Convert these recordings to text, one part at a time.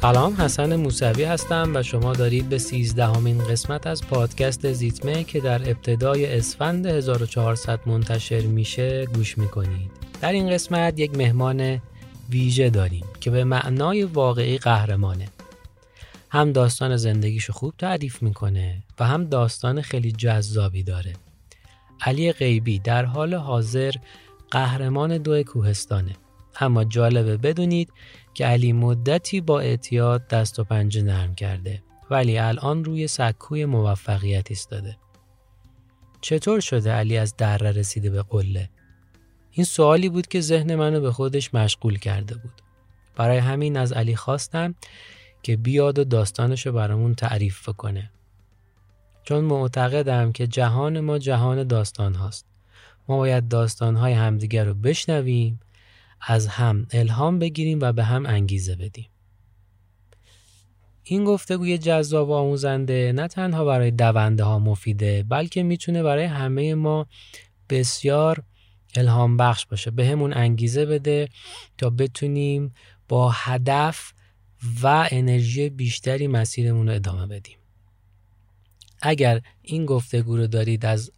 سلام حسن موسوی هستم و شما دارید به سیزدهمین قسمت از پادکست زیتمه که در ابتدای اسفند 1400 منتشر میشه گوش می‌کنید. در این قسمت یک مهمان ویژه داریم که به معنای واقعی قهرمانه. هم داستان زندگیشو خوب تعریف می‌کنه و هم داستان خیلی جذابی داره. علی غیبی در حال حاضر قهرمان دو کوهستانه. اما جالبه بدونید که علی مدتی با اعتیاد دست و پنجه نرم کرده ولی الان روی سکوی موفقیت ایستاده. چطور شده علی از دره رسیده به قله؟ این سوالی بود که ذهن منو به خودش مشغول کرده بود. برای همین از علی خواستم که بیاد و داستانشو برامون تعریف کنه. چون معتقدم که جهان ما جهان داستان هاست. ما باید داستان های همدیگر رو بشنویم از هم الهام بگیریم و به هم انگیزه بدیم. این گفتگوی جذاب و آموزنده نه تنها برای دونده ها مفیده بلکه می‌تونه برای همه ما بسیار الهام بخش باشه به همون انگیزه بده تا بتونیم با هدف و انرژی بیشتری مسیرمون رو ادامه بدیم اگر این گفتگو رو دارید از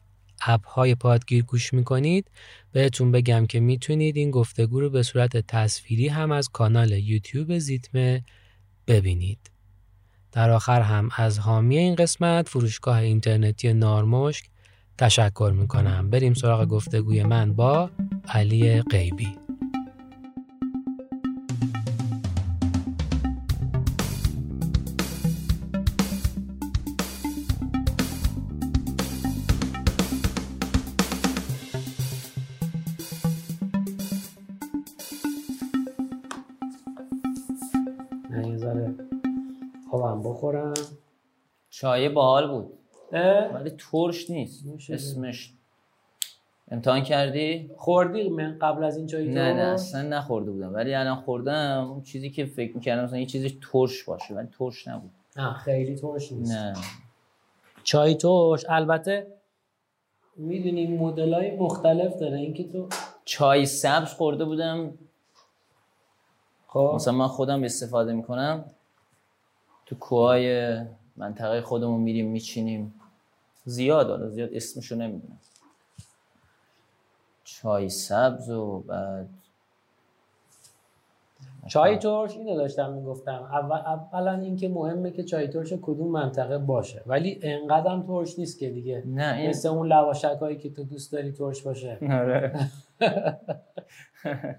اپ های پادگیر گوش می‌کنید بهتون بگم که می‌تونید این گفتگو رو به صورت تصویری هم از کانال یوتیوب زیتمه ببینید. در آخر هم از حامی این قسمت فروشگاه اینترنتی نارمشک تشکر می‌کنم. بریم سراغ گفتگوی من با علی غیبی. چای باحال بود. ولی ترش نیست. اسمش امتحان کردی؟ خوردی من قبل از این چای نه نه اصلا نخورده بودم. ولی الان خوردم. اون چیزی که فکر می‌کردم مثلا یه چیزی ترش باشه ولی ترش نبود. نه خیلی ترش نیست. نه. چای ترش. البته می‌دونی مدل های مختلف داره. اینکه تو چای سبز خورده بودم. خب. مثلا من خودم استفاده می‌کنم. تو کوهای منطقه خودمون میریم میچینیم. زیاد حالا زیاد اسمشو نمی‌دونم. چای سبز و بعد چای ترش اینو داشتم می‌گفتم. اول اولا اینکه مهمه که چای ترش کدوم منطقه باشه. ولی انقدرم ترش نیست که دیگه. نه این... مثل اون لواشک هایی که تو دوست داری ترش باشه. آره.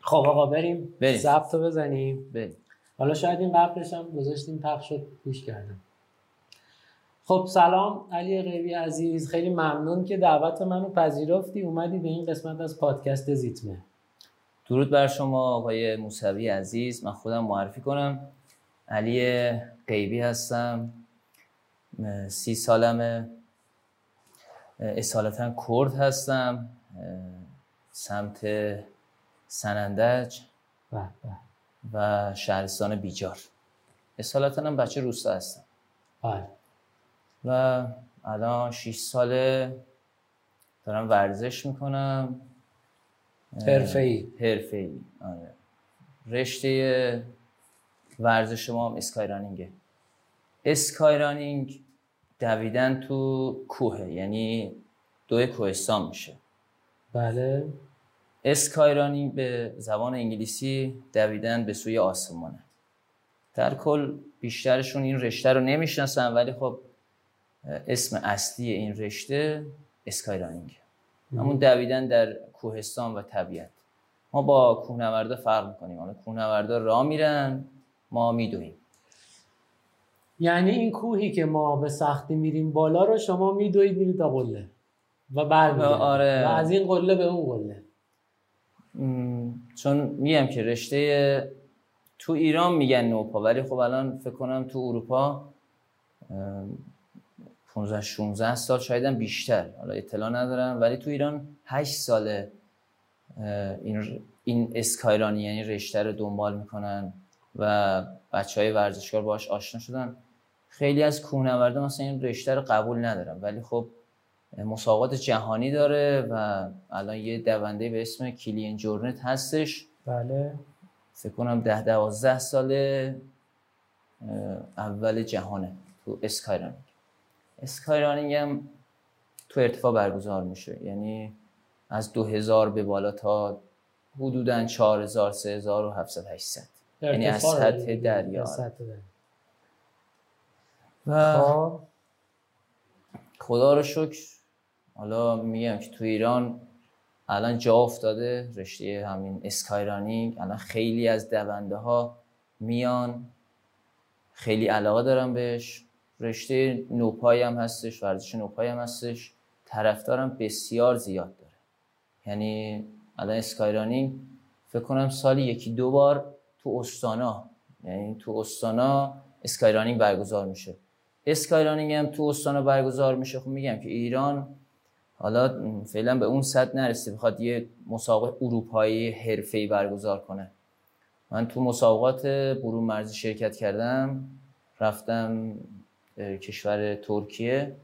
خب آقا بریم. بریم. ضبط بزنیم. بریم. حالا شاید این قبلش هم گذاشتیم پخش شد گوش کردم. خب سلام علی غیبی عزیز. خیلی ممنون که دعوت منو پذیرفتی. اومدی به این قسمت از پادکست زیتمه. درود بر شما آقای موسوی عزیز. من خودم معرفی کنم. علی غیبی هستم. سی سالمه. اصالتا کرد هستم. سمت سنندج. به به. و شهرستان بیجار. اصالتا هم بچه روستا هستم. بله. و الان 6 ساله دارم ورزش می‌کنم. حرفه ای حرفه ای آره. رشته ورزش ما هم اسکایرانینگه اسکایرانینگ دویدن تو کوه یعنی دو کوهستان میشه. بله. اسکایرانی به زبان انگلیسی دویدن به سوی آسمانه. در کل بیشترشون این رشته رو نمی‌شناسن ولی خب اسم اصلی این رشته اسکایرانینگ. همون دویدن در کوهستان و طبیعت. ما با کوهنوردا فرق می‌کنیم. حالا کوهنوردا راه میرن ما میدویم. یعنی این کوهی که ما به سختی میریم بالا رو شما میدوید میرید تا قله. و برمیگردید آره. و از این قله به اون قله. چون میگم که رشته تو ایران میگن نوپا ولی خب الان فکر کنم تو اروپا 15 16 سال شاید بیشتر. حالا اطلاع ندارم ولی تو ایران 8 ساله این این اسکایرانی یعنی رشته رو دنبال می‌کنن و بچه های ورزشکار باش آشنا شدن. خیلی از کوهنوردا مثلا این رشته رو قبول ندارن. ولی خب مسابقات جهانی داره و الان یه دونده به اسم کلین جورنت هستش. بله. فکر کنم ده دوازده سال اول جهانه تو اسکایرانینگ. اسکایرانینگ هم تو ارتفاع برگزار میشه. یعنی از دو هزار به بالا تا حدودا چهار هزار سه هزار و هفتصد هشتصد. یعنی از سطح دریا. و خب. خدا رو شکر حالا میگم که تو ایران الان جا افتاده رشته همین اسکایرانینگ. الان خیلی از دونده ها میان. خیلی علاقه دارم بهش. رشته نوپای هم هستش ورزش نوپای هم هستش. طرفدارم بسیار زیاد داره. یعنی الان اسکایرانینگ فکر کنم سالی یکی دو بار تو استانا. یعنی تو استانا اسکایرانینگ برگزار میشه. اسکایرانینگ هم تو استانا برگزار میشه. خب میگم که ایران حالا فعلا به اون صد نرسید بخواد یه مسابقه اروپایی حرفه‌ای برگزار کنه. من تو مسابقات برون مرزی شرکت کردم رفتم کشور ترکیه.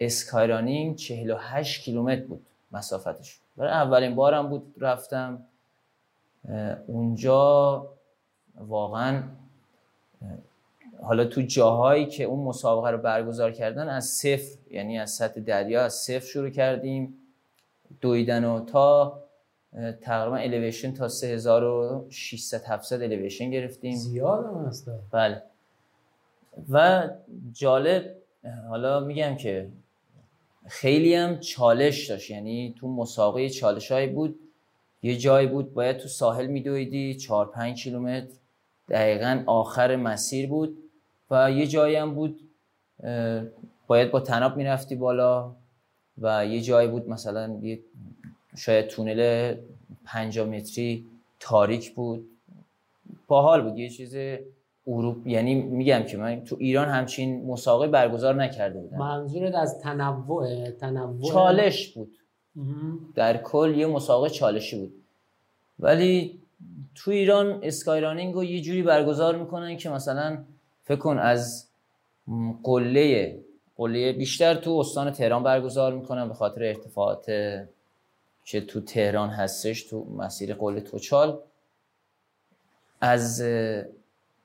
اسکایرانینگ 48 کیلومتر بود مسافتش. برای اولین بارم بود رفتم. اونجا واقعا حالا تو جاهایی که اون مسابقه رو برگزار کردن از صفر یعنی از سطح دریا از صفر شروع کردیم. دویدن و تا تقریبا الیویشن تا 3600 700 الیویشن گرفتیم. زیاد هم هست. بله. و جالب حالا میگم که خیلی هم چالش داشت. یعنی تو مسابقه چالش هایی بود. یه جایی بود باید تو ساحل میدویدی 4 5 کیلومتر. دقیقا آخر مسیر بود. و یه جایی هم بود باید با تناب می‌رفتی بالا و یه جایی بود مثلا یه شاید تونل 5 متری تاریک بود. باحال بود یه چیز اروپ یعنی میگم که من تو ایران همچین مسابقه برگزار نکرده بودم. منظورت از تنوع تنوع؟ چالش بود. در کل یه مسابقه چالشی بود. ولی تو ایران اسکایرانینگ رو یه جوری برگزار می‌کنن که مثلا فکر کن از قله قله بیشتر تو استان تهران برگزار می‌کنن به خاطر ارتفاعات که تو تهران هستش تو مسیر قله توچال. از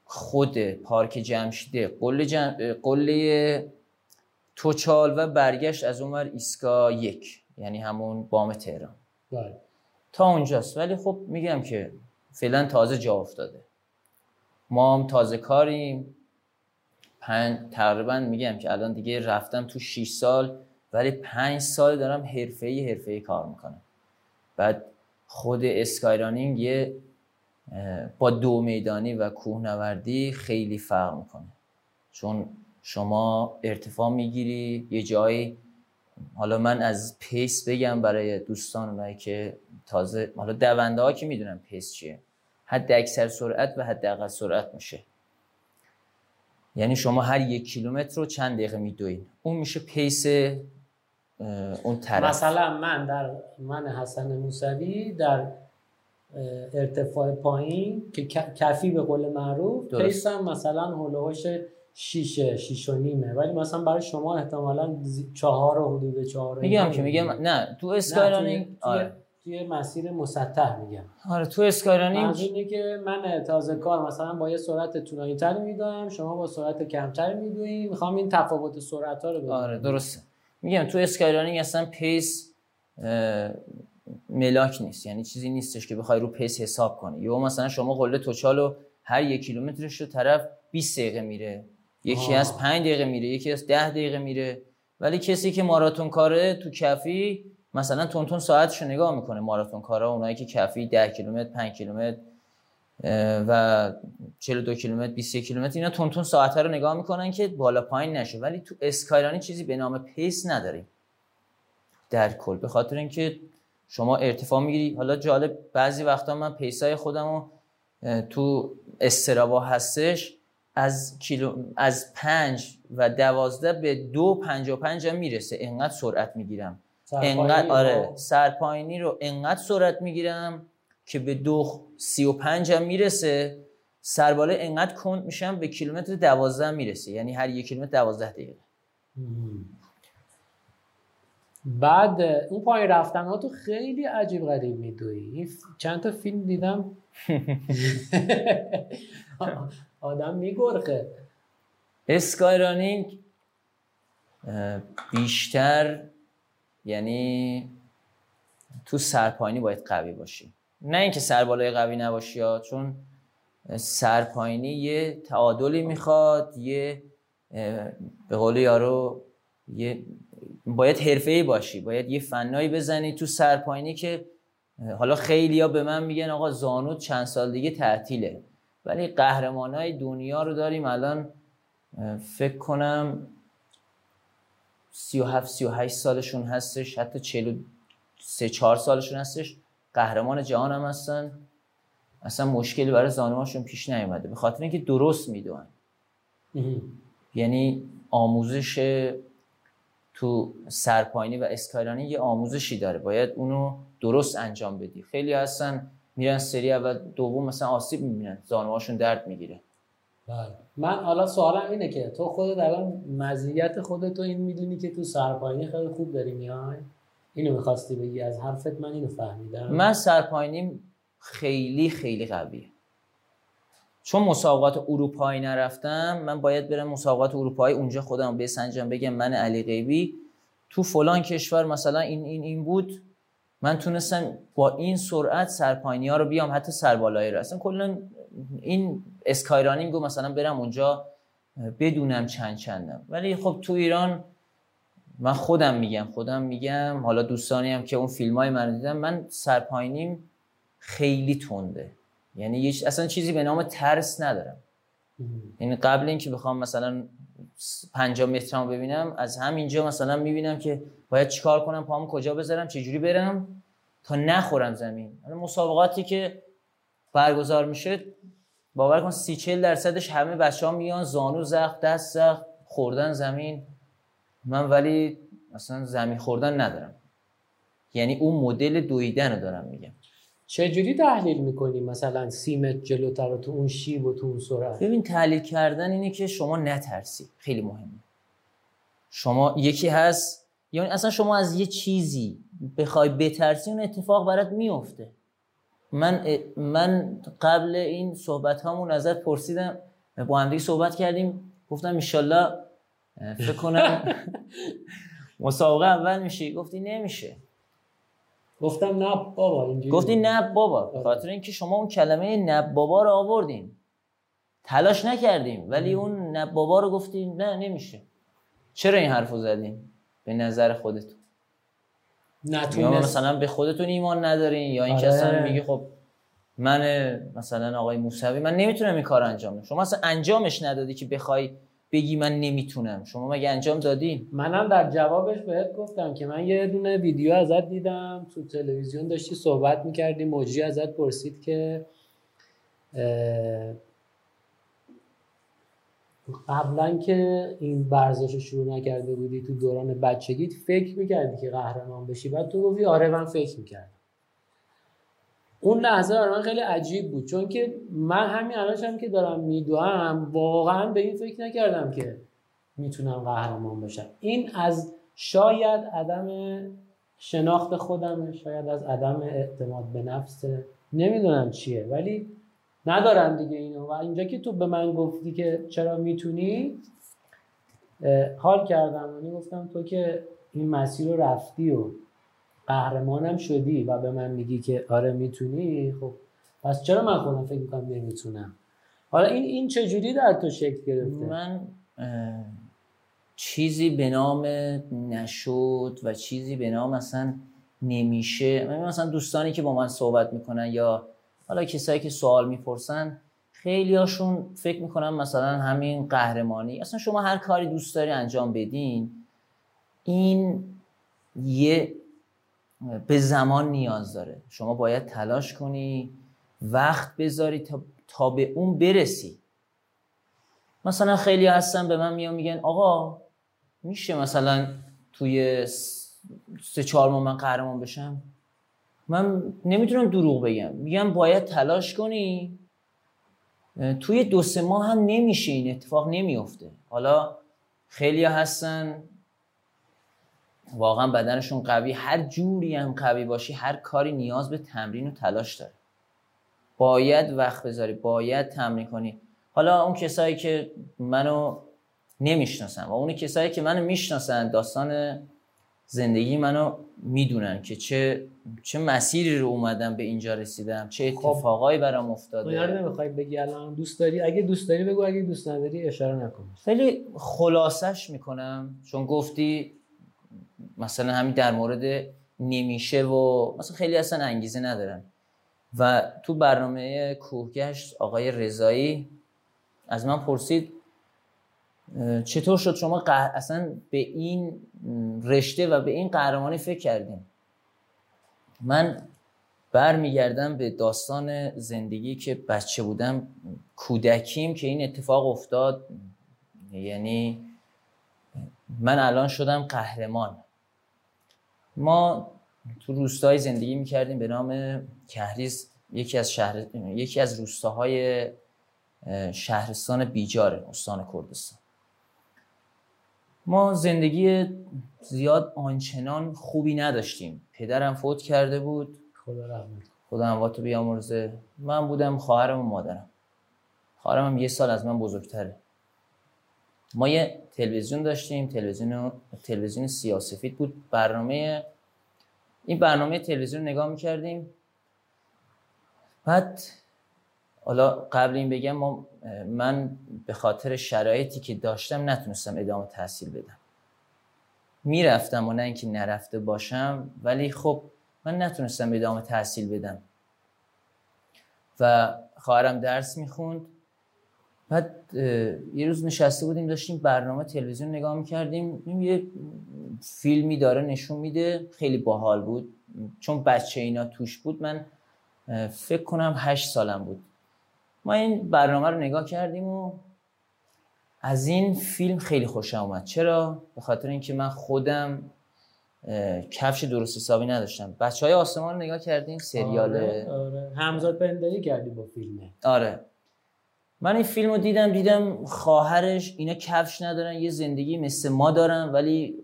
خود پارک جمشیده قله, جم... قله توچال و برگشت از اونور ایسکا یک یعنی همون بام تهران. بله. تا اونجاست. ولی خب میگم که فعلا تازه جا افتاده. ما هم تازه کاریم. پنج تقریبا میگم که الان دیگه رفتم تو 6 سال ولی پنج سال دارم حرفه‌ای حرفه‌ای کار می‌کنم. بعد خود skyrunning یه با دو میدانی و کوهنوردی خیلی فرق می‌کنه. چون شما ارتفاع می‌گیری یه جایی حالا من از pace بگم برای دوستان اونایی که تازه حالا دونده ها که می‌دونن pace چیه. حد اکثر سرعت و حد اقل سرعت میشه. یعنی شما هر یک کیلومتر رو چند دقیقه میدوین؟ اون میشه pace اون طرف. مثلا من در من حسن موسوی در ارتفاع پایین که کفی به قول معروف پیسم مثلا هلوهاش شیشه شیش و نیمه. ولی مثلا برای شما احتمالا چهار و حدود چهار میگم که میگم نه تو skyrunning آره. توی مسیر مسطح میگم. آره تو skyrunning اینه که من تازه کار مثلا با یه سرعت طولانی تری میدوم شما با سرعت کمتری میدویم می‌خوام این تفاوت سرعت ها رو بدونم. آره درسته. میگم تو skyrunning اصلا pace ملاک نیست یعنی چیزی نیستش که بخوای رو pace حساب کنی. یا مثلا شما قله توچالو هر یک کیلومترش رو طرف 20 دقیقه میره یکی آه. از 5 دقیقه میره یکی از 10 دقیقه میره. ولی کسی که ماراتون کاره تو کفی مثلا تون ساعتشو نگاه می‌کنه ماراتون کارا اونایی که کفی 10 کیلومتر 5 کیلومتر و 42 کیلومتر 21 کیلومتر اینا تون ساعت رو نگاه می‌کنن که بالا پایین نشه. ولی تو skyrunning چیزی به نام pace نداریم. در کل. به خاطر اینکه شما ارتفاع می‌گیری. حالا جالب بعضی وقتا من پیسای خودمو تو استرابا هستش از کیلو از پنج و دوازده به دو پنج و پنج هم می‌رسه. انقدر سرعت می‌گیرم. انقدر آره سرپاینی رو انقدر سرعت می‌گیرم که به دو سی و پنج هم می‌رسه. سرباله انقدر کند میشم به کیلومتر دوازده می‌رسه. یعنی هر یک کیلومتر دوازده دقیقه. بعد اون پایین رفتن ها تو خیلی عجیب غریب میدوی چند تا فیلم دیدم؟ آدم میگرخه. اسکای رانینگ بیشتر یعنی تو سرپاینی باید قوی باشی. نه اینکه سربالای قوی نباشی ها چون سرپاینی یه تعادلی می‌خواد یه به قول یارو یه باید حرفه‌ای باشی باید یه فنایی بزنی تو سرپاینی که حالا خیلی ها به من میگن آقا زانو چند سال دیگه تعطیله. ولی قهرمان های دنیا رو داریم الان فکر کنم 37 38 سالشون هستش حتی 43 4 سالشون هستش. قهرمان جهان هم هستن. اصلا مشکلی برای زانوهاشون پیش نیومده. به خاطر اینکه درست می‌دونن. یعنی آموزش تو سرپاینی و اسکایرانی یه آموزشی داره. باید اونو درست انجام بدی. خیلی هستن میرن سری اول دوم مثلا آسیب می‌بینن. زانوهاشون درد می‌گیره. بله. من حالا سوالم اینه که تو خودت الان مزیت خودتو این می‌دونی که تو سرپاینی خیلی خوب داری میای؟ اینو می‌خواستی بگی؟ از حرفت من اینو فهمیدم. من سرپاینیم خیلی خیلی قویه. چون مسابقات اروپایی نرفتم من باید برم مسابقات اروپایی اونجا خودم بسنجم بگم من علی غیبی. تو فلان کشور مثلا این این این بود. من تونستم با این سرعت سرپاینی ها رو بیام حتی سربالایی رو. اصلا کلا این اسکایرانینگ رو مثلا برم اونجا بدونم چند چندم. ولی خب تو ایران من خودم میگم خودم میگم. حالا دوستانی هم که اون فیلم های من دیدم من سرپاینیم خیلی تنده. یعنی اصلا چیزی به نام ترس ندارم. یعنی قبل اینکه بخوام مثلا 50 مترمو ببینم از همینجا مثلا می‌بینم که باید چیکار کنم پامو کجا بذارم چجوری برم تا نخورم زمین. مسابقاتی که برگزار میشه باور کن سی چل درصدش همه بچه ها میان زانو زخم دست زخم خوردن زمین. من ولی مثلا زمین خوردن ندارم. یعنی اون مدل دویدن رو دارم میگم. چجوری تحلیل می‌کنی؟ مثلا سیمت جلوتر و تو اون شیب و تو اون سرعت. ببین تحلیل کردن اینه که شما نترسی. خیلی مهمه. شما یکی هست یعنی اصلا شما از یه چیزی بخوای بترسی اون اتفاق برات میفته من من قبل این صحبت هامون ازت پرسیدم با هم صحبت کردیم گفتم انشالله فکر کنم مسابقه اول میشه. گفتی نمیشه. گفتم نه بابا اینجوری گفتی نه بابا. آره. خاطر اینکه شما اون کلمه نه بابا رو آوردین. تلاش نکردیم ولی اون نه بابا رو گفتیم نه نمیشه. چرا این حرفو زدین؟ به نظر خودتون. یا مثلا به خودتون ایمان ندارین یا اینکه آره. اصلا میگی خب من مثلا آقای موسوی من نمی‌تونم این کار انجام بدم. شما اصلا انجامش ندادی که بخوای بگی من نمی‌تونم. شما مگه انجام دادی منم در جوابش بهت گفتم که من یه دونه ویدیو ازت دیدم. تو تلویزیون داشتی صحبت می‌کردی مجری ازت پرسید که قبلا که این ورزش رو شروع نکرده بودی تو دوران بچگیت فکر می‌کردی که قهرمان بشی؟ بعد تو گفتی آره من فکر می‌کردم. اون لحظه برای من خیلی عجیب بود چون که من همین الانش هم که دارم میدوام واقعا به این فکر نکردم که می‌تونم قهرمان بشم. این از شاید عدم شناخت خودمه شاید از عدم اعتماد به نفس نمی‌دونم چیه. ولی ندارم دیگه اینو. و اینجا که تو به من گفتی که چرا می‌تونی حال کردم. یعنی گفتم تو که این مسیر رو رفتی و قهرمانم شدی و به من میگی که آره می‌تونی خب پس چرا من خودم فکر می‌کنم نمی‌تونم؟ حالا این این چجوری در تو شکل گرفته؟ من چیزی به نام نشد و چیزی به نام اصلا نمیشه. من مثلا دوستانی که با من صحبت می‌کنن یا حالا کسایی که سوال می‌پرسن خیلی هاشون فکر می‌کنن مثلا همین قهرمانی. اصلا شما هر کاری دوست داری انجام بدین این یه به زمان نیاز داره. شما باید تلاش کنی وقت بذاری تا, تا به اون برسی. مثلا خیلی هستن به من میان میگن آقا میشه مثلا توی سه چهار ماه من قهرمان بشم؟ من نمی‌تونم دروغ بگم. میگم باید تلاش کنی. توی دو سه ماه هم نمیشه این اتفاق نمیفته حالا خیلی هستن. واقعا بدنشون قوی. هر جوری هم قوی باشی هر کاری نیاز به تمرین و تلاش داره باید وقت بذاری باید تمرین کنی. حالا اون کسایی که منو نمی‌شناسن و اون کسایی که منو می‌شناسن داستان زندگی منو می‌دونن که چه چه مسیری رو اومدم به اینجا رسیدم چه خب. اتفاقایی برام افتاده. اینا رو نمی‌خوای بگی الان دوست داری؟ اگه دوست داری بگو اگه دوست نداری اشاره نکن. خیلی خلاصش می‌کنم چون گفتی مثلا همین در مورد نمیشه و مثلا خیلی اصلا انگیزه ندارن و تو برنامه کوهگشت آقای رضایی از من پرسید چطور شد شما قه- اصلا به این رشته و به این قهرمانی فکر کردیم من برمیگردم به داستان زندگی که بچه بودم کودکیم که این اتفاق افتاد. یعنی من الان شدم قهرمان. ما تو روستای زندگی می‌کردیم به نام کهریز یکی از شهر یکی از روستاهای اه، شهرستان بیجاره استان کردستان. ما زندگی زیاد آنچنان خوبی نداشتیم. پدرم فوت کرده بود. خدا رحمت. خدا امواتو بیامرزه. من بودم خواهرم و مادرم. خواهرم هم یه سال از من بزرگتره. ما یه تلویزیون داشتیم. تلویزیون تلویزیون سیاسفید بود. برنامه این برنامه تلویزیون نگاه می‌کردیم. بعد حالا قبل این بگم من به خاطر شرایطی که داشتم نتونستم ادامه تحصیل بدم. می‌رفتم و نه اینکه نرفته باشم ولی خب من نتونستم ادامه تحصیل بدم. و خواهرم درس می‌خوند. بعد یه روز نشسته بودیم داشتیم برنامه تلویزیون نگاه می‌کردیم. یه فیلمی داره نشون میده. خیلی باحال بود. چون بچه اینا توش بود من فکر کنم هشت سالم بود. ما این برنامه رو نگاه کردیم و از این فیلم خیلی خوشم اومد. چرا؟ به خاطر اینکه من خودم کفش درست حسابی نداشتم. بچه های آسمان رو نگاه کردین؟ سریال آره, آره. همزاد کردی با فیلمه. آره. من این فیلم رو دیدم دیدم خواهرش اینا کفش ندارن یه زندگی مثل ما دارن ولی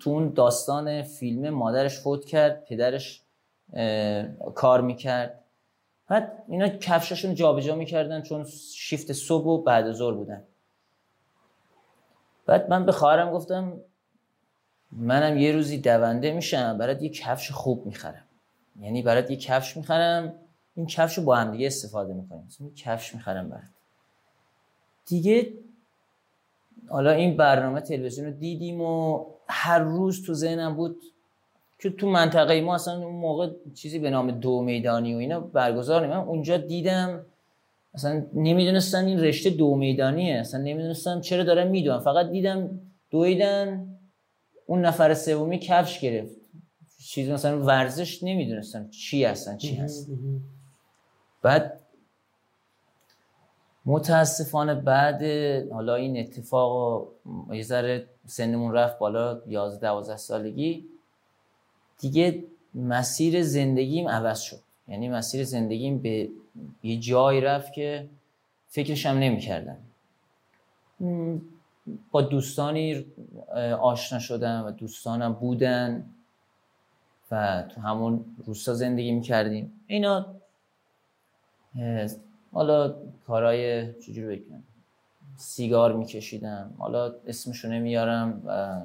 تو اون داستان فیلم مادرش فوت کرد پدرش کار می‌کرد. بعد اینا کفشاشون جابجا می‌کردن چون شیفت صبح و بعد ظهر بودن. بعد من به خواهرم گفتم منم یه روزی دونده میشم برات یه کفش خوب می‌خرم. یعنی برات یه کفش می‌خرم این کفش رو با هم دیگه استفاده می‌کنیم. یه کفش می‌خرم برات. دیگه حالا این برنامه تلویزیون رو دیدیم و هر روز تو ذهنم بود که تو منطقه ما اصلا اون موقع چیزی به نام دو میدانی و اینا برگزار نمی من اونجا دیدم اصلا نمی‌دونستم این رشته دو میدانیه. اصلا نمی‌دونستم چرا دارم می‌دونم فقط دیدم دویدن اون نفر سومی کفش گرفت. چیزی مثلا ورزش نمی‌دونستم چی هستن چی هست بعد متاسفانه بعد حالا این اتفاق و یه ذره سنمون رفت بالا 11 12 سالگی. دیگه مسیر زندگیم عوض شد. یعنی مسیر زندگیم به یه جایی رفت که فکرشم نمی کردم با دوستانی آشنا شدم و دوستانم بودن و تو همون روستا زندگی می‌کردیم. اینا حالا کارهای چجوری بگم سیگار میکشیدم. حالا اسمشو نمیارم و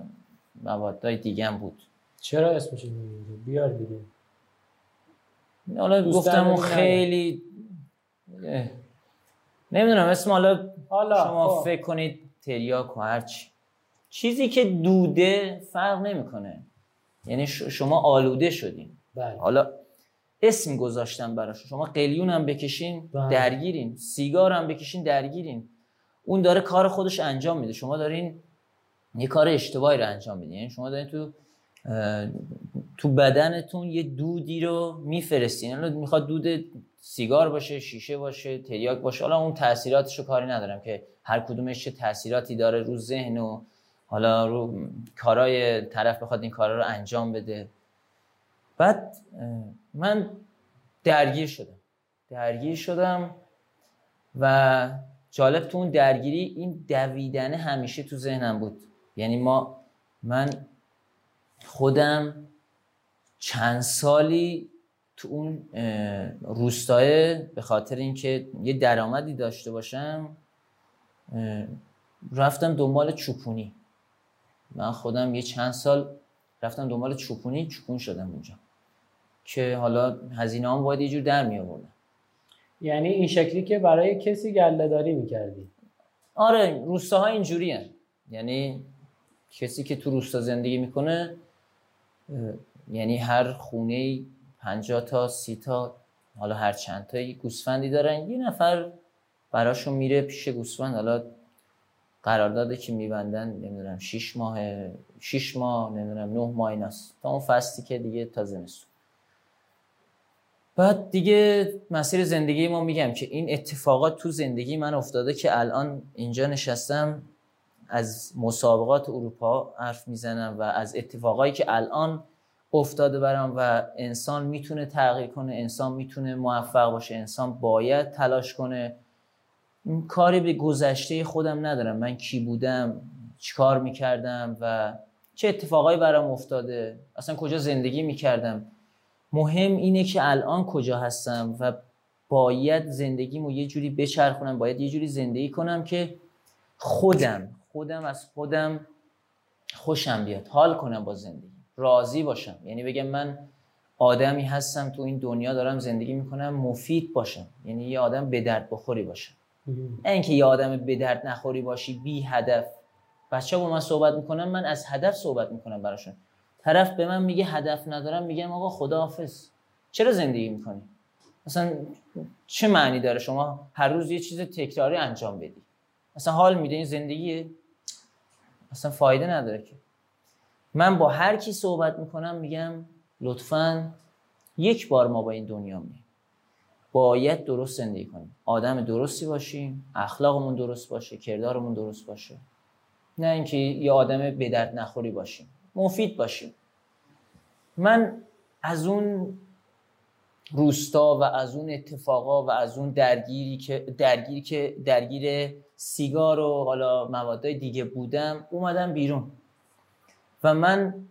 موادهای دیگه هم بود. چرا اسمش نمیاری بیار دیگه. حالا گفتم اون خیلی اه، نمی‌دونم اسم حالا حالا شما خب. فکر کنید تریاک و هرچی چیزی که دوده فرق نمی‌کنه. یعنی شما آلوده شدین. بله. حالا اسم گذاشتم براش. شما قلیون هم بکشین بله. درگیرین. سیگار هم بکشین درگیرین. اون داره کار خودش انجام میده. شما دارین یه کار اشتباهی رو انجام میدین. یعنی شما دارین تو تو بدنتون یه دودی رو میفرستین. یعنی می‌خواد دود سیگار باشه شیشه باشه تریاک باشه. حالا اون تاثیراتش کاری ندارم که هر کدومش چه تاثیراتی داره رو ذهن و حالا رو کارای طرف بخواد این کارا رو انجام بده. بعد من درگیر شدم. درگیر شدم و جالب تو اون درگیری این دویدنه همیشه تو ذهنم بود. یعنی ما من خودم چند سالی تو اون روستای به خاطر اینکه یه درآمدی داشته باشم رفتم دنبال چوپونی. من خودم یه چند سال رفتم دنبال چوپونی چوپون شدم اونجا. که حالا هزینه هم باید یه جور در می آوردم. یعنی این شکلی که برای کسی گله داری می‌کردی؟ آره روستاها اینجوری. یعنی کسی که تو روستا زندگی می‌کنه یعنی هر خونه 50 تا سی تا حالا هر چند تایی گوسفندی دارن. یه نفر براشون میره پیش گوسفند. حالا قرارداده که میبندن نمی‌دونم 6 ماه 6 ماه نمی‌دونم 9 ماه ایناست. تا اون فصلی که دیگه تا زمستون. بعد دیگه مسیر زندگی ما میگم که این اتفاقات تو زندگی من افتاده که الان اینجا نشستم. از مسابقات اروپا حرف می‌زنم و از اتفاقایی که الان افتاده برام و انسان می‌تونه تغییر کنه انسان می‌تونه موفق باشه انسان باید تلاش کنه. کاری به گذشته خودم ندارم. من کی بودم چیکار می‌کردم و چه اتفاقایی برام افتاده اصلا کجا زندگی می‌کردم. مهم اینه که الان کجا هستم و باید زندگیمو یه جوری بچرخونم باید یه جوری زندگی کنم که خودم خودم از خودم خوشم بیاد. حال کنم با زندگی. راضی باشم. یعنی بگم من آدمی هستم تو این دنیا دارم زندگی می‌کنم مفید باشم. یعنی یه آدم به درد بخوری باشم نه اینکه یه آدم به درد نخوری باشی بی هدف. بچه با من صحبت می‌کنم من از هدف صحبت می‌کنم براشون. طرف به من میگه هدف ندارم میگم آقا خداحافظ. چرا زندگی می‌کنی؟ مثلا چه معنی داره شما هر روز یه چیز تکراری انجام بدی؟ مثلا حال میده این زندگیه؟ اصلا فایده نداره که. من با هر کی صحبت می‌کنم میگم لطفا یک بار ما با این دنیا مییم باید درست زندگی کنیم. آدم درستی باشیم اخلاقمون درست باشه کردارمون درست باشه. نه اینکه یه آدم به درد نخوری باشیم. مفید باشیم. من از اون روستا و از اون اتفاقا و از اون درگیری که درگیری که درگیر سیگار و حالا موادهای دیگه بودم اومدم بیرون. و من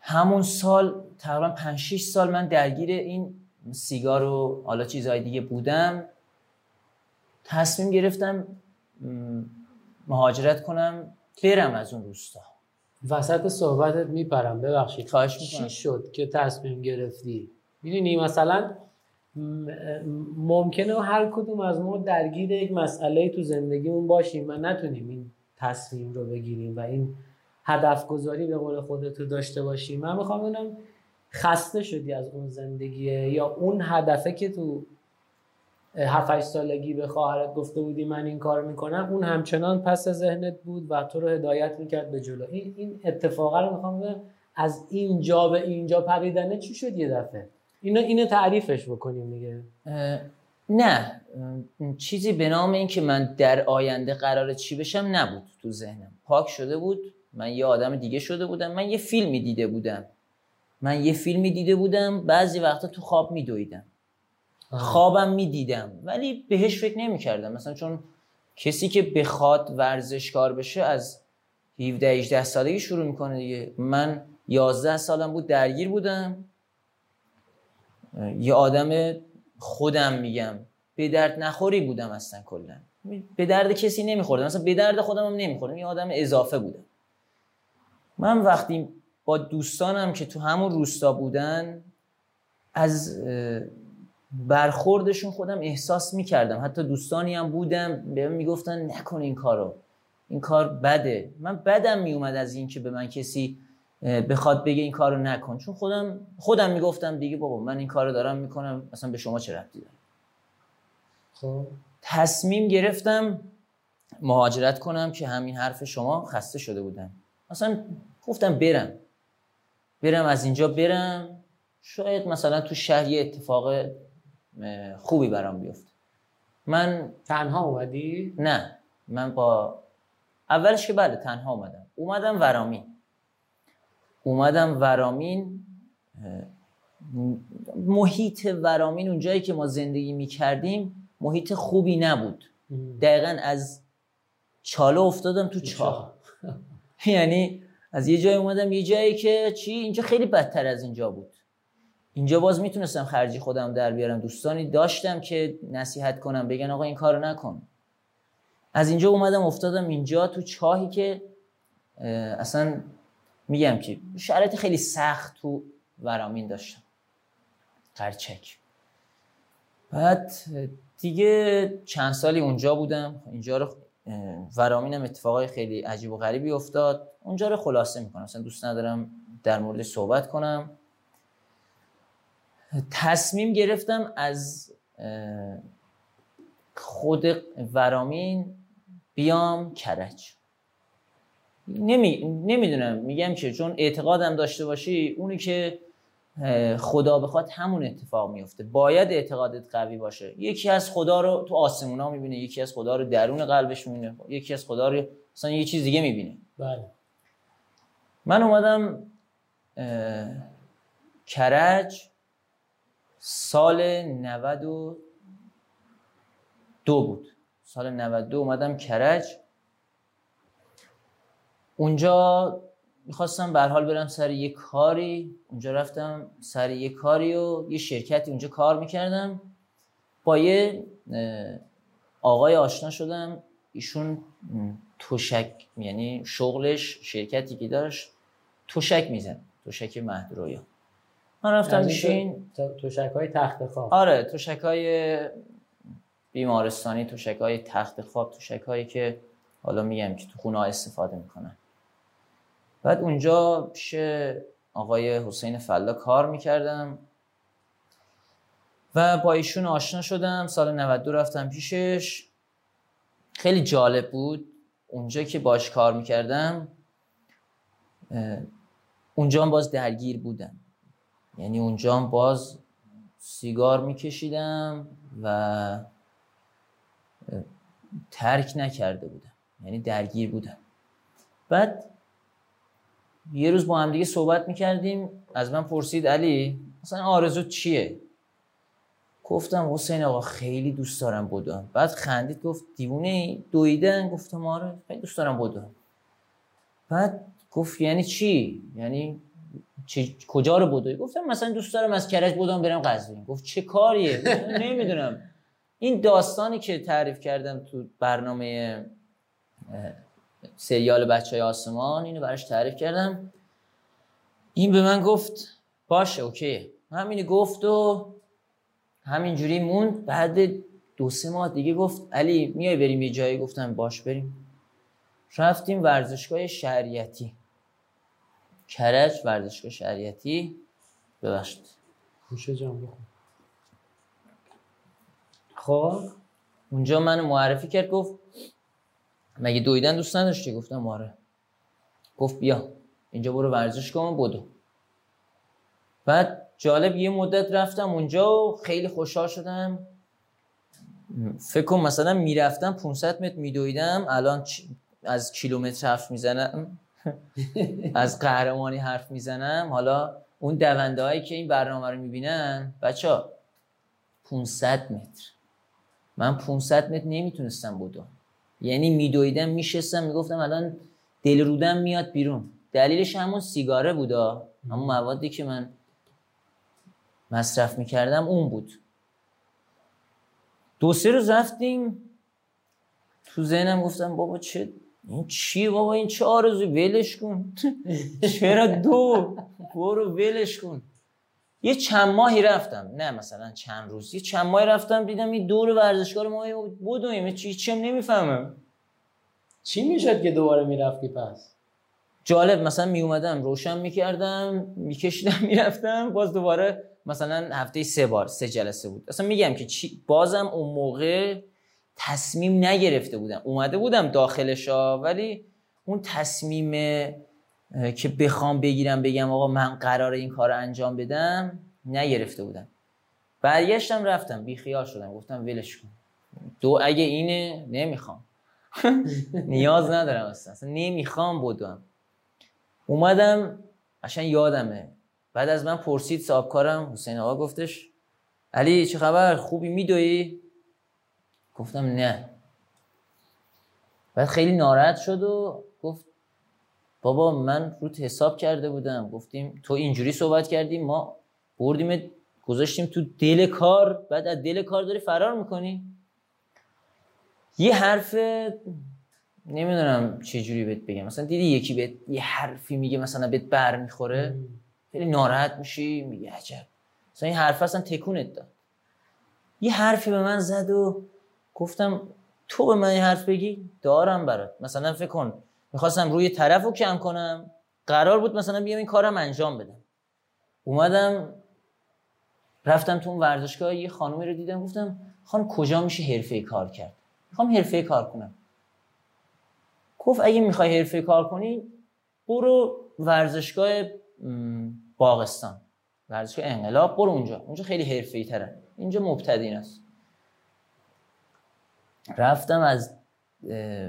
همون سال تقریبا 5 6 سال من درگیر این سیگار و حالا چیزهای دیگه بودم. تصمیم گرفتم مهاجرت کنم برم از اون روستا. وسط صحبتت میپرم ببخشید. خواهش چی شد که تصمیم گرفتی؟ می‌دونی مثلا ممکنه هر کدوم از ما درگیر یک مسئله تو زندگیمون باشیم. و نتونیم این تصمیم رو بگیریم و این هدف گذاری به قول خودت رو داشته باشیم. من می‌خوام ببینم خسته شدی از اون زندگیه یا اون هدفه که تو 7 سالگی به خواهرت گفته بودی من این کار می‌کنم اون همچنان پس ذهنت بود و تو رو هدایت می‌کرد به جلو. این این رو می‌خوام از اینجا به اینجا پریدنه چی شد یه دفعه؟ اینو اینو تعریفش بکنیم دیگه. نه. چیزی به نام این که من در آینده قرار چی بشم نبود تو ذهنم. پاک شده بود من یه آدم دیگه شده بودم من یه فیلمی دیده بودم. من یه فیلمی دیده بودم بعضی وقتا تو خواب میدویدم. خوابم می‌دیدم ولی بهش فکر نمی‌کردم. مثلا چون کسی که بخواد ورزشکار بشه از 17 18 سالگی شروع می‌کنه دیگه. من 11 سالم بود درگیر بودم. یه آدم خودم میگم به درد نخوری بودم اصلا کلا. به درد کسی نمیخوردم مثلا به درد خودم هم نمیخوردم یه آدم اضافه بودم. من وقتی با دوستانم که تو همون روستا بودن از برخوردشون خودم احساس می‌کردم. حتی دوستانی هم بودم به من می‌گفتن نکن این کارو. این کار بده. من بدم میومد از این که به من کسی بخواد بگه این کارو نکن. چون خودم خودم می‌گفتم دیگه بابا من این کارو دارم می‌کنم اصلا به شما چه ربطی داره؟ خب. تصمیم گرفتم مهاجرت کنم که همین حرف شما خسته شده بودم اصلا گفتم برم. برم از اینجا برم. شاید مثلا تو شهر یه اتفاق خوبی برام بیفته. من تنها اومدی؟ نه. من با اولش که بله تنها اومدم. اومدم ورامین. اومدم ورامین محیط ورامین اونجایی که ما زندگی می کردیم محیط خوبی نبود. دقیقا از چاله افتادم تو چاه. یعنی از یه جای اومدم یه جایی که چی؟ اینجا خیلی بدتر از اینجا بود. اینجا باز می‌تونستم خرجی خودم در بیارم. دوستانی داشتم که نصیحت کنم بگن آقا این کارو نکن. از اینجا اومدم افتادم اینجا تو چاهی که اصلا میگم که شرایط خیلی سخت تو ورامین داشتم. قرچک. بعد دیگه چند سالی اونجا بودم. اینجا رو ورامینم اتفاقای خیلی عجیب و غریبی افتاد. اونجا رو خلاصه می‌کنم. اصلا دوست ندارم در مورد صحبت کنم. تصمیم گرفتم از خود ورامین بیام کرج. نمی... نمی‌دونم. میگم که چون اعتقادم داشته باشی اونی که خدا بخواد همون اتفاق میفته باید اعتقادت قوی باشه. یکی از خدا رو تو آسمونا می‌بینه یکی از خدا رو درون قلبش می‌بینه یکی از خدا رو مثلا یه چیز دیگه می‌بینه. بله. من اومدم کرج سال 92 بود. سال 92 اومدم کرج. اونجا می‌خواستم به حال برم سر یه کاری. اونجا رفتم سر یه کاری و یه شرکتی اونجا کار می‌کردم. با یه آقای آشنا شدم. ایشون توشک یعنی شغلش شرکتی که داشت توشک میزن توشک مهدرویا. من رفتم میشین توشک های تخت خواب. آره توشک های بیمارستانی توشک های تخت خواب توشک هایی که حالا میگم که تو خونه استفاده می‌کنن. بعد اونجا پیش آقای حسین فلا کار می‌کردم و با ایشون آشنا شدم. سال 92 رفتم پیشش. خیلی جالب بود. اونجا که باش کار می‌کردم اونجا باز درگیر بودم. یعنی اونجا باز سیگار میکشیدم و ترک نکرده بودم. یعنی درگیر بودم. بعد یه روز با هم دیگه صحبت می‌کردیم. از من پرسید علی مثلا آرزو چیه؟ گفتم حسین آقا خیلی دوست دارم بدوم. بعد خندید گفت دیوونه ای؟ دویدن گفتم آره خیلی دوست دارم بدوم. بعد گفت یعنی چی؟ یعنی چه، کجا رو بدوی؟ گفتم مثلا دوست دارم از کرج بدوم برم قزوین. گفت چه کاریه؟ نمی‌دونم. این داستانی که تعریف کردم تو برنامه سریال بچه های آسمان اینو براش تعریف کردم. این به من گفت باشه اوکی همینی گفت و همینجوری موند. بعد دو سه ماه دیگه گفت علی میای بریم یه جایی؟ گفتم باش بریم. رفتیم ورزشگاه شریعتی. کرج ورزشگاه شریعتی. ببخشید. خوشه جان بخون. خب اونجا من معرفی کرد گفت مگه دویدن دوست نداشتی؟ گفتم آره. گفت بیا. اینجا برو ورزش کن بدو. بعد جالب یه مدت رفتم اونجا و خیلی خوشحال شدم. فکر کنم مثلا می‌رفتم 500 متر میدویدم الان از کیلومتر حرف می‌زنم. از قهرمانی حرف می‌زنم. حالا اون دونده هایی که این برنامه رو می‌بینن بچه ها 500 متر. من 500 متر نمی‌تونستم بدو. یعنی میدویدم میشستم می‌گفتم الان دل رودم میاد بیرون. دلیلش همون سیگاره بودا همون موادی که من مصرف می‌کردم اون بود. دو سه روز رفتیم تو ذهنم گفتم بابا چه این چی بابا؟ این چه آرزوی؟ ولش کن. چرا دو؟ برو ولش کن. یه چند ماهی رفتم. نه مثلا چند روز یه چند ماهی رفتم دیدم این دور ورزشگاه ما بودویم چی چیم نمی‌فهمم. چی می‌شد که دوباره می‌رفتی پس؟ جالب مثلا می اومدم روشن می‌کردم میکشیدم می‌رفتم. باز دوباره مثلا هفته سه بار سه جلسه بود. اصلا میگم که چی بازم اون موقع تصمیم نگرفته بودم. اومده بودم داخلشا ولی اون تصمیم که بخوام بگیرم بگم آقا من قرار این کار رو انجام بدم نگرفته بودم. برگشتم رفتم. بی خیال شدم. گفتم ولش کن. دو اگه اینه نمی‌خوام. نیاز ندارم اصلا, اصلا نمی‌خوام بدوم. اومدم عشان یادمه. بعد از من پرسید صاحب حسین آقا گفتش علی چه خبر؟ خوبی میدوی؟ گفتم نه. بعد خیلی ناراحت شد و گفت بابا من روت حساب کرده بودم. گفتیم تو اینجوری صحبت کردیم ما بردیم گذاشتیم تو دل کار بعد از دل کار داری فرار می‌کنی. یه حرف نمی‌دونم چه جوری بهت بگم. مثلا دیدی یکی بهت یه حرفی میگه مثلا بهت بر می‌خوره خیلی ناراحت میشی میگه عجب. مثلا این حرف اصلا تکونت داد. یه حرفی به من زد و گفتم تو به من یه حرف بگی دارم برات. مثلا فکر کن می‌خواستم روی طرف رو کم کنم. قرار بود مثلا بیام این کارم انجام بدم. اومدم رفتم تو اون ورزشگاه یه خانومی رو دیدم گفتم خانم کجا میشه حرفه کار کرد؟ می‌خوام حرفه کار کنم. گفت اگه می‌خوای حرفه کار کنی برو ورزشگاه باغستان. ورزشگاه انقلاب برو اونجا. اونجا خیلی حرفه‌ای تره. اینجا مبتدین است رفتم از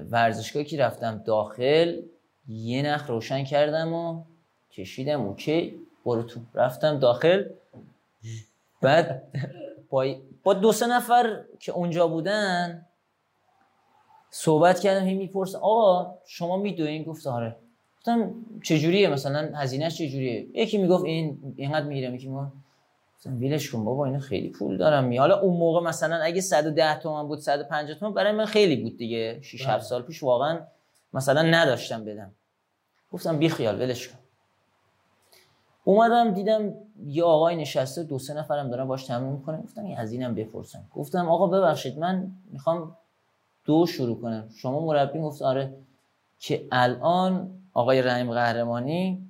ورزشگاهی که رفتم داخل یه نخ روشن کردم و کشیدم اوکی برو تو. رفتم داخل. بعد با, با دو سه نفر که اونجا بودن صحبت کردم هی می‌پرسن آقا شما میدوین گفت آره. گفتم چجوریه؟ مثلا هزینهش چجوریه؟ یکی می‌گفت این اینقدر می‌گیرم یکی می‌گفت ویلش کن بابا اینا خیلی پول دارم می حالا اون موقع مثلا اگه 110 تومن بود 150 تومن برای من خیلی بود دیگه. 6 7 سال پیش واقعا مثلا نداشتم بدم. گفتم بی خیال ولش کن. اومدم دیدم یه آقای نشسته دو سه نفرم دارن باش تمرین می‌کنن. گفتم این هزینم بپرسم گفتم آقا ببخشید من می‌خوام دو شروع کنم. شما مربی؟ گفت آره. که الان آقای رحیم قهرمانی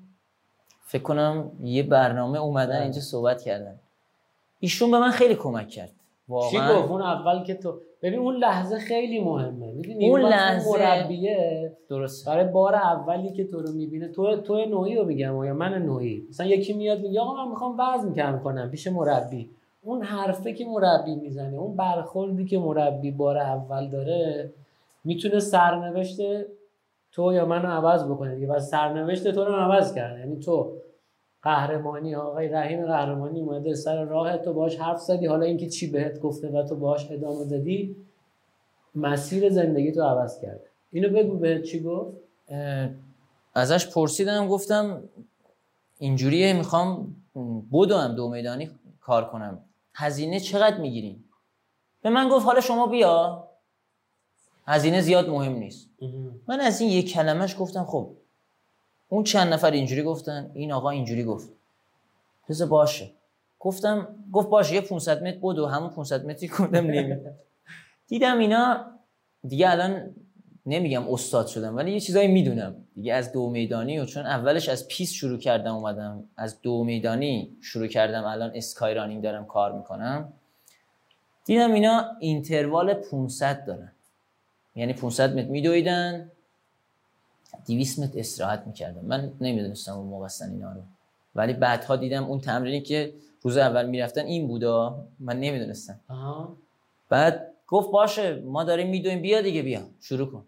فکر کنم یه برنامه اومدن اینجا صحبت کردن. ایشون به من خیلی کمک کرد. واقعا. چی گفت؟ اون اول که تو ببین اون لحظه خیلی مهمه. می‌دونی؟ اون لحظه مربیه. درست برای بار اولی که تو رو می‌بینه تو تو نوعی رو میگم یا من نوعی. مثلا یکی میاد میگه آقا من می‌خوام وزن کم کنم. پیش مربی. اون حرفه که مربی می‌زنه اون برخوردی که مربی بار اول داره می‌تونه سرنوشت تو یا منو عوض بکنه. دیگه و سرنوشت تو رو عوض کرد یعنی تو قهرمانی آقای رحیم قهرمانی اومده سر راه تو باش حرف زدی. حالا اینکه چی بهت گفته و تو باش ادامه دادی مسیر زندگی تو عوض کرده. اینو بگو بهت چی گفت. ازش پرسیدم گفتم اینجوریه می‌خوام هم دو میدانی کار کنم. هزینه چقدر می‌گیرین به من گفت حالا شما بیا. هزینه زیاد مهم نیست. من از این یک کلمش گفتم خب اون چند نفر اینجوری گفتن این آقا اینجوری گفت. پس باشه. گفتم گفت باشه یه 500 متر بود و همون 500 متری کردم نمیدم دیدم اینا دیگه الان نمیگم استاد شدم ولی یه چیزایی می‌دونم. دیگه از دو میدانی و چون اولش از پیس شروع کردم اومدم. از دو میدانی شروع کردم. الان اسکای رانینگ دارم کار می‌کنم. دیدم اینا اینتروال 500 دارن. یعنی 500 متر میدویدن. 200 متر استراحت می‌کردم. من نمی‌دونستم اون موقع اینا رو. ولی بعدها دیدم اون تمرینی که روز اول می‌رفتن این بودا. من نمی‌دونستم. بعد گفت باشه ما داریم میدویم بیا دیگه بیا. شروع کن.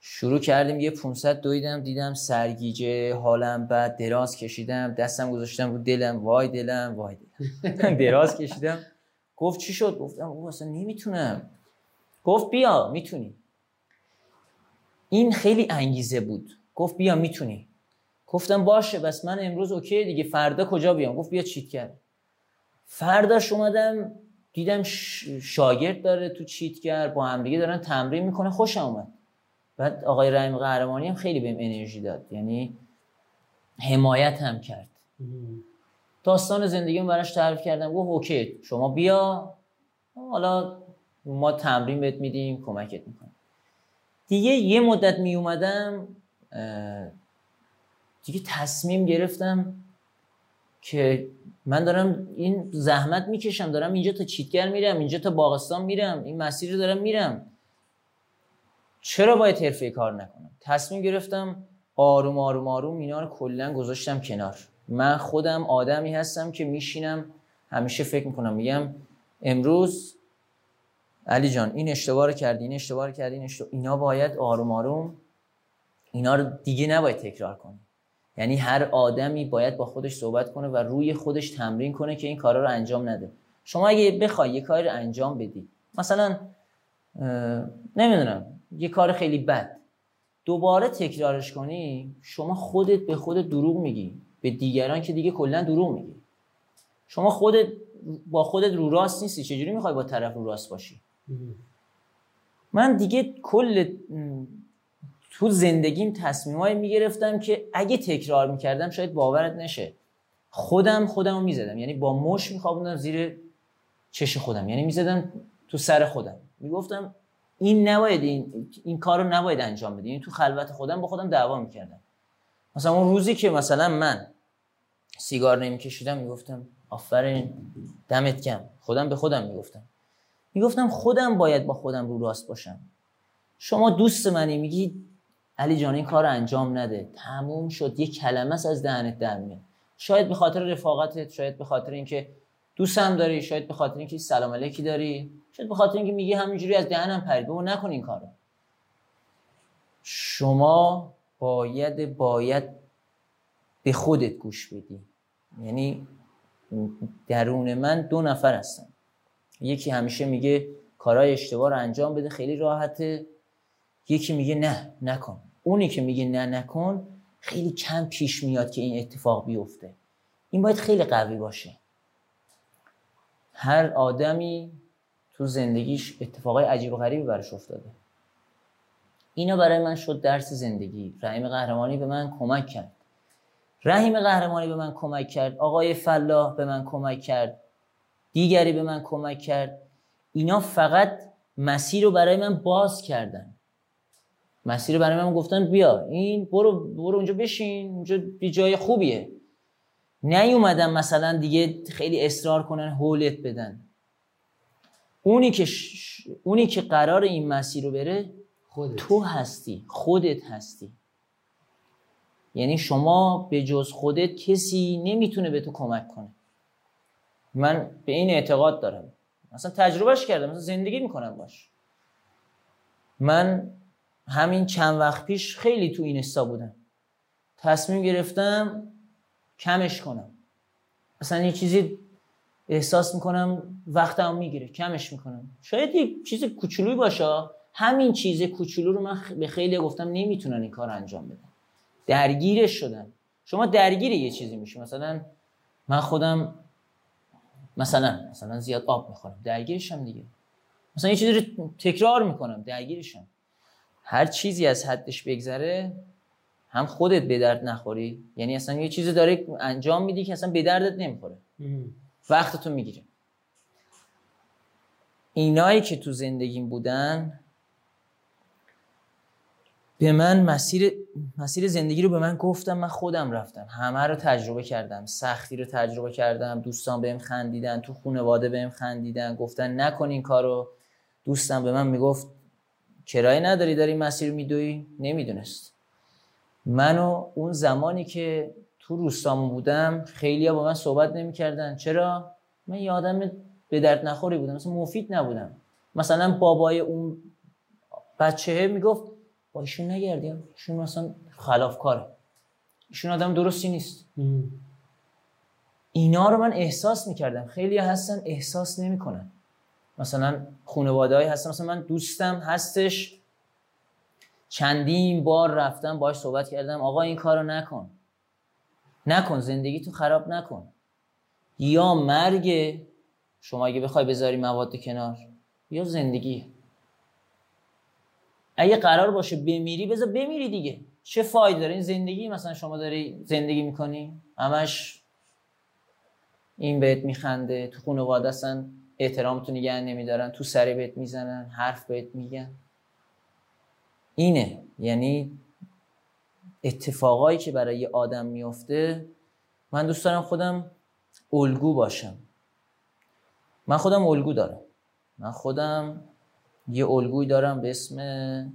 شروع کردیم یه 500 دویدم دیدم سرگیجه حالم بعد دراز کشیدم دستم گذاشتم رو دلم وای دلم وای دلم. دراز کشیدم. گفت چی شد؟ گفتم او اصلا نمی‌تونم. گفت بیا می‌تونی. این خیلی انگیزه بود. گفت بیا می‌تونی. گفتم باشه بس من امروز اوکی دیگه فردا کجا بیام؟ گفت بیا چیت کرد فرداش اومدم دیدم شاگرد داره تو چیتگر با هم دیگه دارن تمرین می‌کنه خوشم اومد. بعد آقای رحیم قهرمانی هم خیلی بهم انرژی داد یعنی حمایت هم کرد. داستان زندگیم براش تعریف کردم گفت اوکی شما بیا. حالا ما تمرین بهت میدیم کمکت می‌کنیم. دیگه یه مدت می اومدم دیگه تصمیم گرفتم که من دارم این زحمت می‌کشم دارم اینجا تا چیتگر میرم اینجا تا باغستان میرم این مسیر رو دارم میرم. چرا باید حرفه کار نکنم؟ تصمیم گرفتم آروم آروم آروم اینا رو کلا گذاشتم کنار. من خودم آدمی هستم که میشینم همیشه فکر می‌کنم. میگم امروز علی جان این اشتباه رو کردی این اشتباه رو کردی این اشتباه اینا باید آروم آروم اینا رو دیگه نباید تکرار کنی. یعنی هر آدمی باید با خودش صحبت کنه و روی خودش تمرین کنه که این کارا رو انجام نده. شما اگه بخوای یه کار رو انجام بدی مثلا نمی‌دونم یه کار خیلی بد دوباره تکرارش کنی شما خودت به خودت دروغ میگی به دیگران که دیگه کلا دروغ میگی. شما خودت با خودت رو راست نیستی چجوری می‌خوای با طرف رو راست باشی؟ من دیگه کل تو زندگیم تصمیمایی می‌گرفتم که اگه تکرار می‌کردم شاید باورت نشه. خودم خودم رو می‌زدم. یعنی با مش میخوابوندم زیر چش خودم. یعنی می‌زدم تو سر خودم. می‌گفتم این نباید این, این کار رو نباید انجام بدی. این تو خلوت خودم با خودم دعوا می‌کردم. مثلا اون روزی که مثلا من سیگار نمیکشیدم می‌گفتم آفرین دمت کم خودم به خودم می‌گفتم. می‌گفتم خودم باید با خودم رو راست باشم. شما دوست منی میگی علی جان این کار انجام نده. تموم شد. یه کلمه از دهنت در میاد. شاید به خاطر رفاقتت شاید به خاطر اینکه دوستم داری شاید به خاطر اینکه سلام علیکی داری شاید به خاطر اینکه میگی همینجوری از دهنم پرید بابا نکن این کارو. شما باید باید به خودت گوش بدی. یعنی درون من دو نفر هستن. یکی همیشه میگه کارهای اشتباه رو انجام بده خیلی راحته. یکی میگه نه نکن. اونی که میگه نه نکن خیلی کم پیش میاد که این اتفاق بیفته. این باید خیلی قوی باشه. هر آدمی تو زندگیش اتفاقای عجیب و غریبی براش افتاده. اینا برای من شد درس زندگی. رحیم قهرمانی به من کمک کرد. رحیم قهرمانی به من کمک کرد. آقای فلاح به من کمک کرد. دیگری به من کمک کرد. اینا فقط مسیر رو برای من باز کردن. مسیر رو برای من گفتن بیا این برو برو اونجا بشین اونجا بی جای خوبیه. نیومدن مثلا دیگه خیلی اصرار کنن هولت بدن. اونی که اونی که قرار این مسیر رو بره خودت. تو هستی خودت هستی. یعنی شما به جز خودت کسی نمی‌تونه به تو کمک کنه. من به این اعتقاد دارم. مثلا تجربهش کردم. مثلا زندگی می‌کنم باش. من همین چند وقت پیش خیلی تو این بودم. تصمیم گرفتم کمش کنم. مثلا یه چیزی احساس می‌کنم وقتم می‌گیره. کمش می‌کنم. شاید یه چیز کوچولویی باشه. همین چیز کوچولو رو من به خیلی گفتم نمی‌تونن این کار انجام بدن. درگیرش شدن. شما درگیر یه چیزی میشه مثلا من خودم مثلا مثلا زیاد آب می‌خورم درگیرشم دیگه. مثلا یه چیزی رو تکرار می‌کنم درگیرشم هر چیزی از حدش بگذره هم خودت به درد نخوری. یعنی اصلا یه چیزی داره انجام میدی که اصلا به دردت نمی‌خوره. وقتتو می‌گیره اینایی که تو زندگیم بودن به من مسیر مسیر زندگی رو به من گفتم من خودم رفتم. همه رو تجربه کردم. سختی رو تجربه کردم. دوستان بهم خندیدن تو خانواده بهم خندیدن. گفتن نکن این کارو. دوستم به من می‌گفت کرایه نداری داری مسیر میدوی؟ نمی‌دونست. منو اون زمانی که تو روستامون بودم خیلی با من صحبت نمی‌کردن. چرا؟ من یه آدم به درد نخوری بودم. مثلا مفید نبودم. مثلا بابای اون بچه می‌گفت با ایشون نگردیم. ایشون مثلا خلاف کاره ایشون آدم درستی نیست. اینا رو من احساس می‌کردم. خیلی هستن احساس نمی‌کنن. مثلا خانواده هستن. مثلا من دوستم هستش. چندین بار رفتم باش صحبت کردم. آقا این کارو نکن. نکن زندگی تو خراب نکن. یا مرگ شما اگه بخوای بذاری مواد کنار یا زندگی. اگه قرار باشه بمیری بذار بمیری دیگه. چه فایده داره؟ این زندگی مثلا شما داری زندگی می‌کنی همش این بهت میخنده تو خانواده اصلا احترامتو نگه نمیدارن تو سری بهت می‌زنن حرف بهت میگن. اینه. یعنی اتفاقایی که برای یه آدم میفته من دوست دارم خودم الگو باشم. من خودم الگو دارم. من خودم یه الگوی دارم به اسم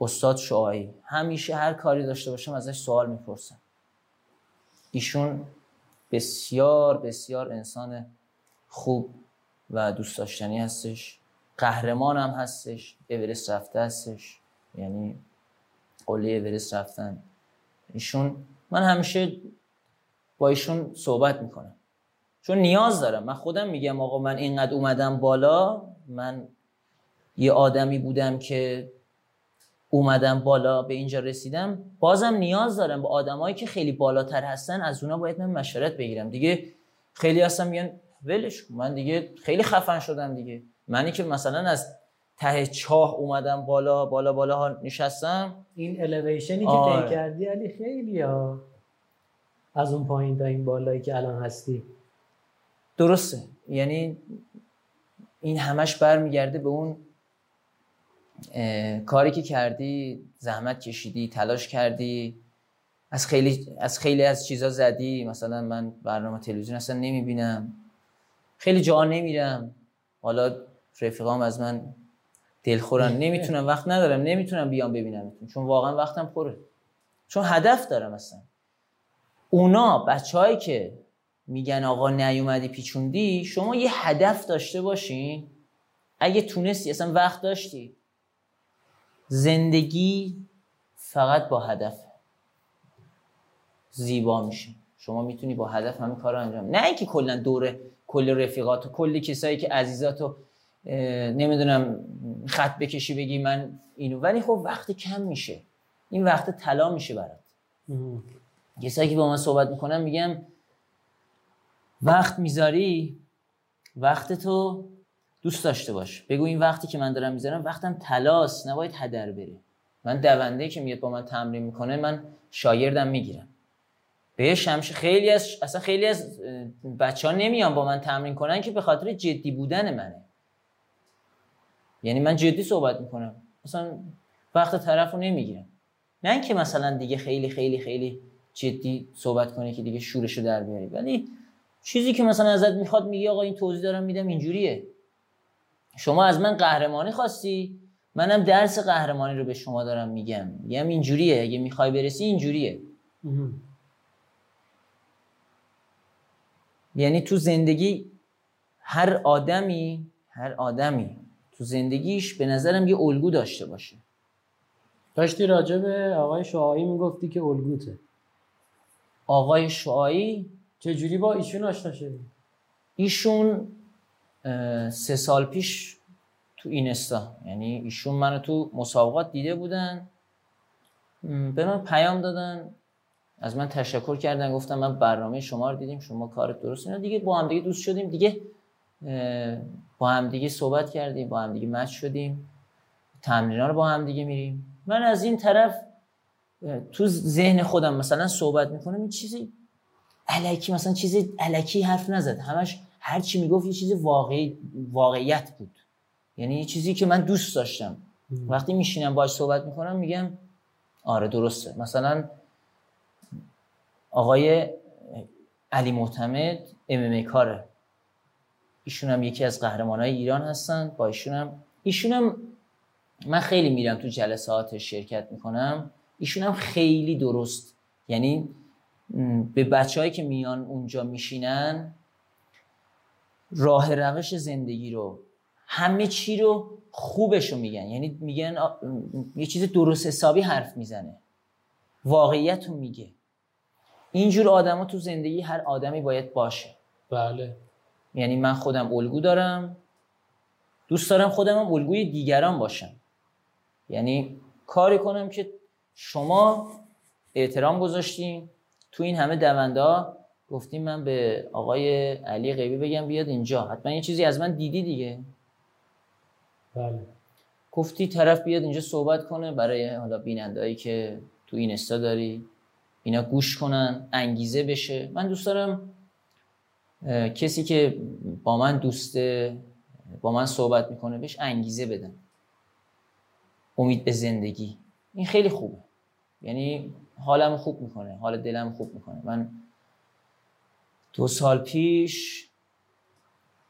استاد شعایی همیشه هر کاری داشته باشم ازش سوال می‌پرسم. ایشون بسیار بسیار انسان خوب و دوست داشتنی هستش. قهرمان هم هستش. اورست رفته هستش. یعنی قله اورست رفتن. ایشون من همیشه با ایشون صحبت می‌کنم. چون نیاز دارم. من خودم میگم آقا من اینقدر اومدم بالا من یه آدمی بودم که اومدم بالا به اینجا رسیدم. بازم نیاز دارم به آدمایی که خیلی بالاتر هستن از اونا باید من مشورت بگیرم. دیگه خیلی هستم میگن ولش من دیگه خیلی خفن شدم دیگه. منی که مثلا از ته چاه اومدم بالا بالا بالا ها نشستم. این الیویشنی که آره. کردی علی خیلی ها. از اون پایین تا این بالایی که الان هستی. درسته. یعنی این همش برمیگرده به اون کاری که کردی زحمت کشیدی تلاش کردی از خیلی از خیلی از چیزا زدی. مثلا من برنامه تلویزیون اصلا نمی‌بینم. خیلی جا نمیرم. حالا رفیقام از من دلخورن. نمی‌تونم وقت ندارم. نمی‌تونم بیام ببینم چون واقعا وقتم پره. چون هدف دارم اصلا. اونا بچههایی که میگن آقا نیومدی پیچوندی شما یه هدف داشته باشین. اگه تونستی اصلا وقت داشتی. زندگی فقط با هدف زیبا میشه. شما می‌تونی با هدف همین کار رو انجام نه اینکه کلا دوره کل رفیقات و کلی کسایی که عزیزاتو نمی‌دونم خط بکشی بگی من اینو. ولی خب وقت کم میشه. این وقت طلا میشه برات. کسایی که با من صحبت می‌کنم میگم وقت می‌ذاری وقت تو دوست داشته باش. بگو این وقتی که من دارم می‌ذارم وقتم تلاس نباید هدر بره. من دونده که میاد با من تمرین می‌کنه من شاگردم می‌گیرم. به شمش خیلی از اصلا خیلی از بچه ها نمیان با من تمرین کنن که به خاطر جدی بودن منه. یعنی من جدی صحبت می‌کنم. مثلا وقت طرف رو نمی‌گیرم. نه اینکه مثلا دیگه خیلی خیلی خیلی جدی صحبت کنه که دیگه شورشو در بیاری. ولی چیزی که مثلا ازت می‌خواد میگه آقا این توضیح دارم میدم اینجوریه. شما از من قهرمانی خواستی؟ منم درس قهرمانی رو به شما دارم میگم. میگم اینجوریه. اگه می‌خوای برسی اینجوریه. یعنی تو زندگی هر آدمی هر آدمی تو زندگیش به نظرم یه الگو داشته باشه. داشتی راجع به آقای شعایی می‌گفتی که الگوته. آقای شعایی چجوری با ایشون آشنا شدی؟ ایشون سه سال پیش تو اینستا. یعنی ایشون منو تو مسابقات دیده بودن به من پیام دادن از من تشکر کردن گفتم من برنامه شما رو دیدیم شما کار درست اینا. دیگه با هم دیگه دوست شدیم دیگه با هم دیگه صحبت کردیم با هم دیگه مچ شدیم تمرینا رو با هم دیگه میریم. من از این طرف تو ذهن خودم مثلا صحبت می‌کنم این چیزی علکی مثلا چیزی علکی حرف نزد. همش هر چی می‌گفت یه چیز واقعی واقعیت بود. یعنی یه چیزی که من دوست داشتم. وقتی میشینم باش صحبت می‌کنم میگم آره درسته. مثلا آقای علی معتمد ام کاره. ایشون هم یکی از قهرمان های ایران هستن. با ایشون هم ایشون هم من خیلی میرم تو جلسات شرکت می‌کنم. ایشون هم خیلی درست. یعنی به بچههایی که میان اونجا میشینن راه روش زندگی رو همه چی رو خوبش رو میگن. یعنی میگن یه چیز درست حسابی حرف می‌زنه. واقعیت رو میگه. اینجور آدم تو زندگی هر آدمی باید باشه. بله. یعنی من خودم الگو دارم. دوست دارم خودم هم الگوی دیگران باشم. یعنی کاری کنم که شما احترام گذاشتین. تو این همه دونده گفتیم من به آقای علی غیبی بگم بیاد اینجا. حتما یه چیزی از من دیدی دیگه. بله. گفتی طرف بیاد اینجا صحبت کنه برای حالا بینندهایی که تو این استا داری. اینا گوش کنن انگیزه بشه. من دوست دارم کسی که با من دوسته با من صحبت می‌کنه بهش انگیزه بدم امید به زندگی. این خیلی خوبه. یعنی حالم خوب می‌کنه حال دلم خوب می‌کنه. من دو سال پیش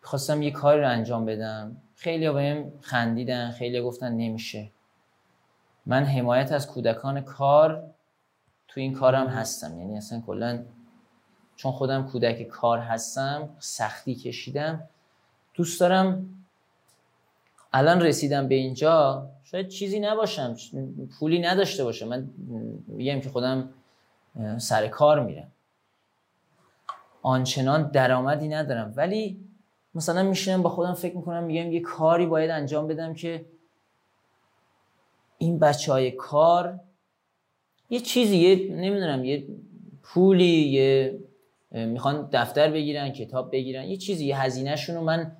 خواستم یه کاری رو انجام بدم. خیلی بهم خندیدن خیلی گفتن نمیشه. من حمایت از کودکان کار تو این کارم هستم. یعنی اصلا کلا چون خودم کودک کار هستم سختی کشیدم. دوست دارم الان رسیدم به اینجا. شاید چیزی نباشم پولی نداشته باشم. من میگم که خودم سر کار میرم. آنچنان درآمدی ندارم. ولی مثلا میشینم با خودم فکر می‌کنم میگم یه کاری باید انجام بدم که این بچه های کار یه چیزی یه نمی‌دونم یه پولی یه می‌خوان دفتر بگیرن کتاب بگیرن یه چیزی یه هزینهشون رو من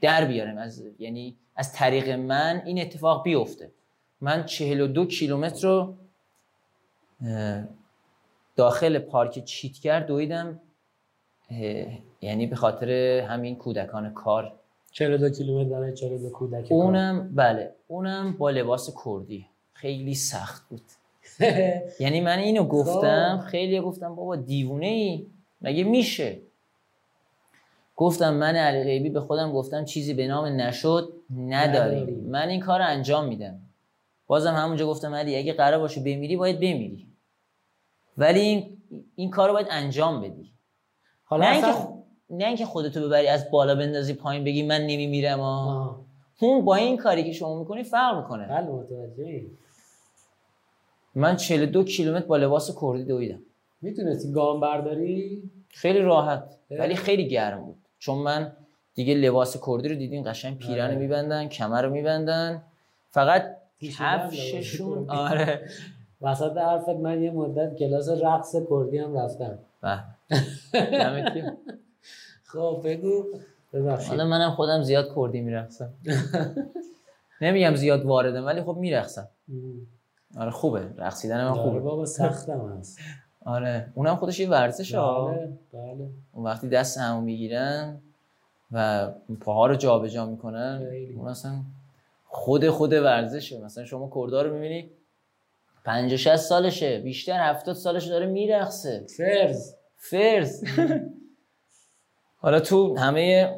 در بیارم. از یعنی از طریق من این اتفاق بیفته. من 42 کیلومتر رو داخل پارک چیتگر دویدم. یعنی به خاطر همین کودکان کار. 42 کیلومتر برای 42 کودک اونم بله اونم با لباس کردی. خیلی سخت بود. یعنی من اینو گفتم خب. خیلی گفتم بابا دیوونه ای مگه میشه؟ گفتم من علی غیبی به خودم گفتم چیزی به نام نشد نداریم. من این کار انجام میدم. بازم همونجا گفتم علی اگه قرار باشه بمیری باید بمیری. ولی این, این کار رو باید انجام بدی. حالا نه اینکه نه اینکه خودتو ببری از بالا بندازی پایین بگی من نمیمیرم ها اون با این کاری که شما می‌کنی فرق می‌کنه. بله متوجه من 42 کیلومتر با لباس کردی دویدم. می‌تونستی گام برداری؟ خیلی راحت ولی خیلی گرم بود. چون من دیگه لباس کردی رو دیدین قشنگ پیرن آره. میبندن کمر رو میبندن. فقط کفششون آره. وسط حرفت من یه مدت کلاس رقص کردی هم رفتم. خب بگو. حالا منم خودم زیاد کردی میرقصم. نمیگم زیاد واردم ولی خب میرقصم. آره خوبه. رقصیدن من خوبه. بابا سختم هست. آره. اونم خودش یه ورزش ها. بله بله. اون وقتی دست همو می‌گیرن و پاها رو جابجا می‌کنن اون اصلا خود خود ورزشه. مثلا شما کردار رو می‌بینی 50 60 سالشه بیشتر 70 سالشه داره میرقصه. فرز فرز حالا تو همه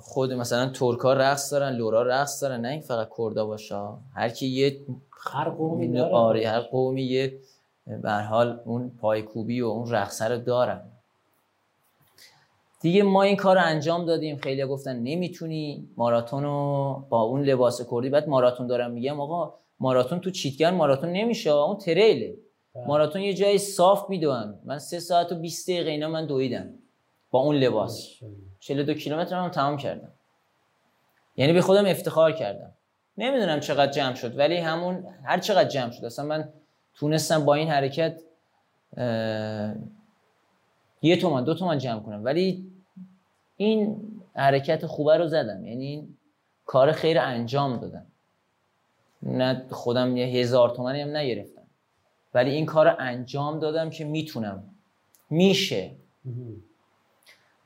خود مثلا ترکا رقص دارن لورا رقص دارن نه این فقط کردا باشه هر کی یه هر قومی داره. آره هر قومی یه به حال اون پایکوبی و اون رقصه رو دارن. دیگه ما این کار رو انجام دادیم. خیلی گفتن نمی‌تونی ماراتون رو با اون لباس کردی. بعد ماراتون دارم میگم آقا ماراتون تو چیتگر ماراتون نمیشه اون تریله. ماراتون یه جای صاف میدوئن من سه ساعت و 20 دقیقه اینا من دویدم با اون لباس. 42 کیلومتر هم تمام کردم. یعنی به خودم افتخار کردم. نمی‌دونم چقدر جمع شد ولی همون هر چقدر جمع شد. اصلا من تونستم با این حرکت یه تومن دو تومن جمع کنم. ولی این حرکت خوبه رو زدم. یعنی این کار خیر انجام دادم. نه خودم یه هزار تومنی هم نگرفتم. ولی این کار رو انجام دادم که می‌تونم. میشه.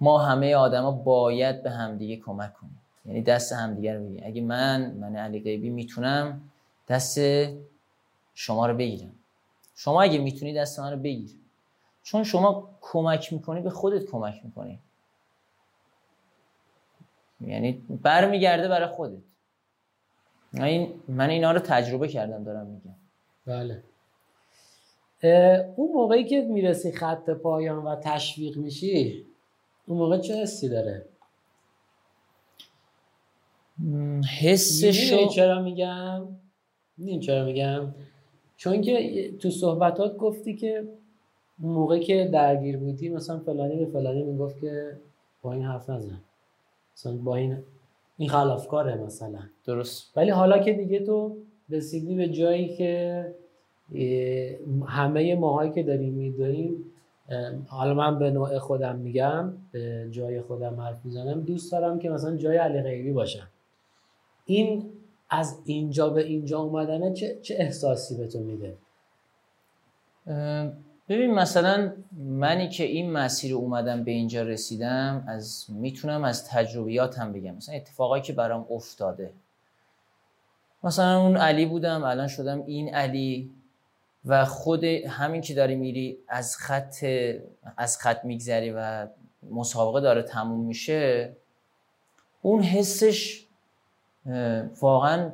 ما همه آدما باید به همدیگه کمک کنیم. یعنی دست همدیگه رو بگیریم. اگه من من علی غیبی می‌تونم دست شما رو بگیرم. شما اگه می‌تونی دست من رو بگیر. چون شما کمک می‌کنی به خودت کمک می‌کنی. یعنی برمیگرده برای خودت. این من اینا رو تجربه کردم دارم میگم. بله. اون موقعی که می‌رسی خط پایان و تشویق میشی اون موقع چه حسی داره؟ حسشو چرا میگم؟ این چرا میگم؟ چون که تو صحبتات گفتی که اون موقع که درگیر بودی مثلا فلانی به فلانی می‌گفت که با این حرف نزن. مثلا با این این خلافکاره مثلا. درست. ولی حالا که دیگه تو رسیدی به جایی که همه ماهایی که داریم میداریم حالا من به نوع خودم میگم به جای خودم حرف می‌زنم دوست دارم که مثلا جای علی غیبی باشم. این از اینجا به اینجا اومدنه چه, چه احساسی به تو میده؟ ببین مثلا منی که این مسیر اومدم به اینجا رسیدم از می‌تونم از تجربیاتم بگم. مثلا اتفاقایی که برام افتاده. مثلا اون علی بودم الان شدم این علی. و خود همین که داری میری از خط از خط میگذری و مسابقه داره تموم میشه اون حسش واقعا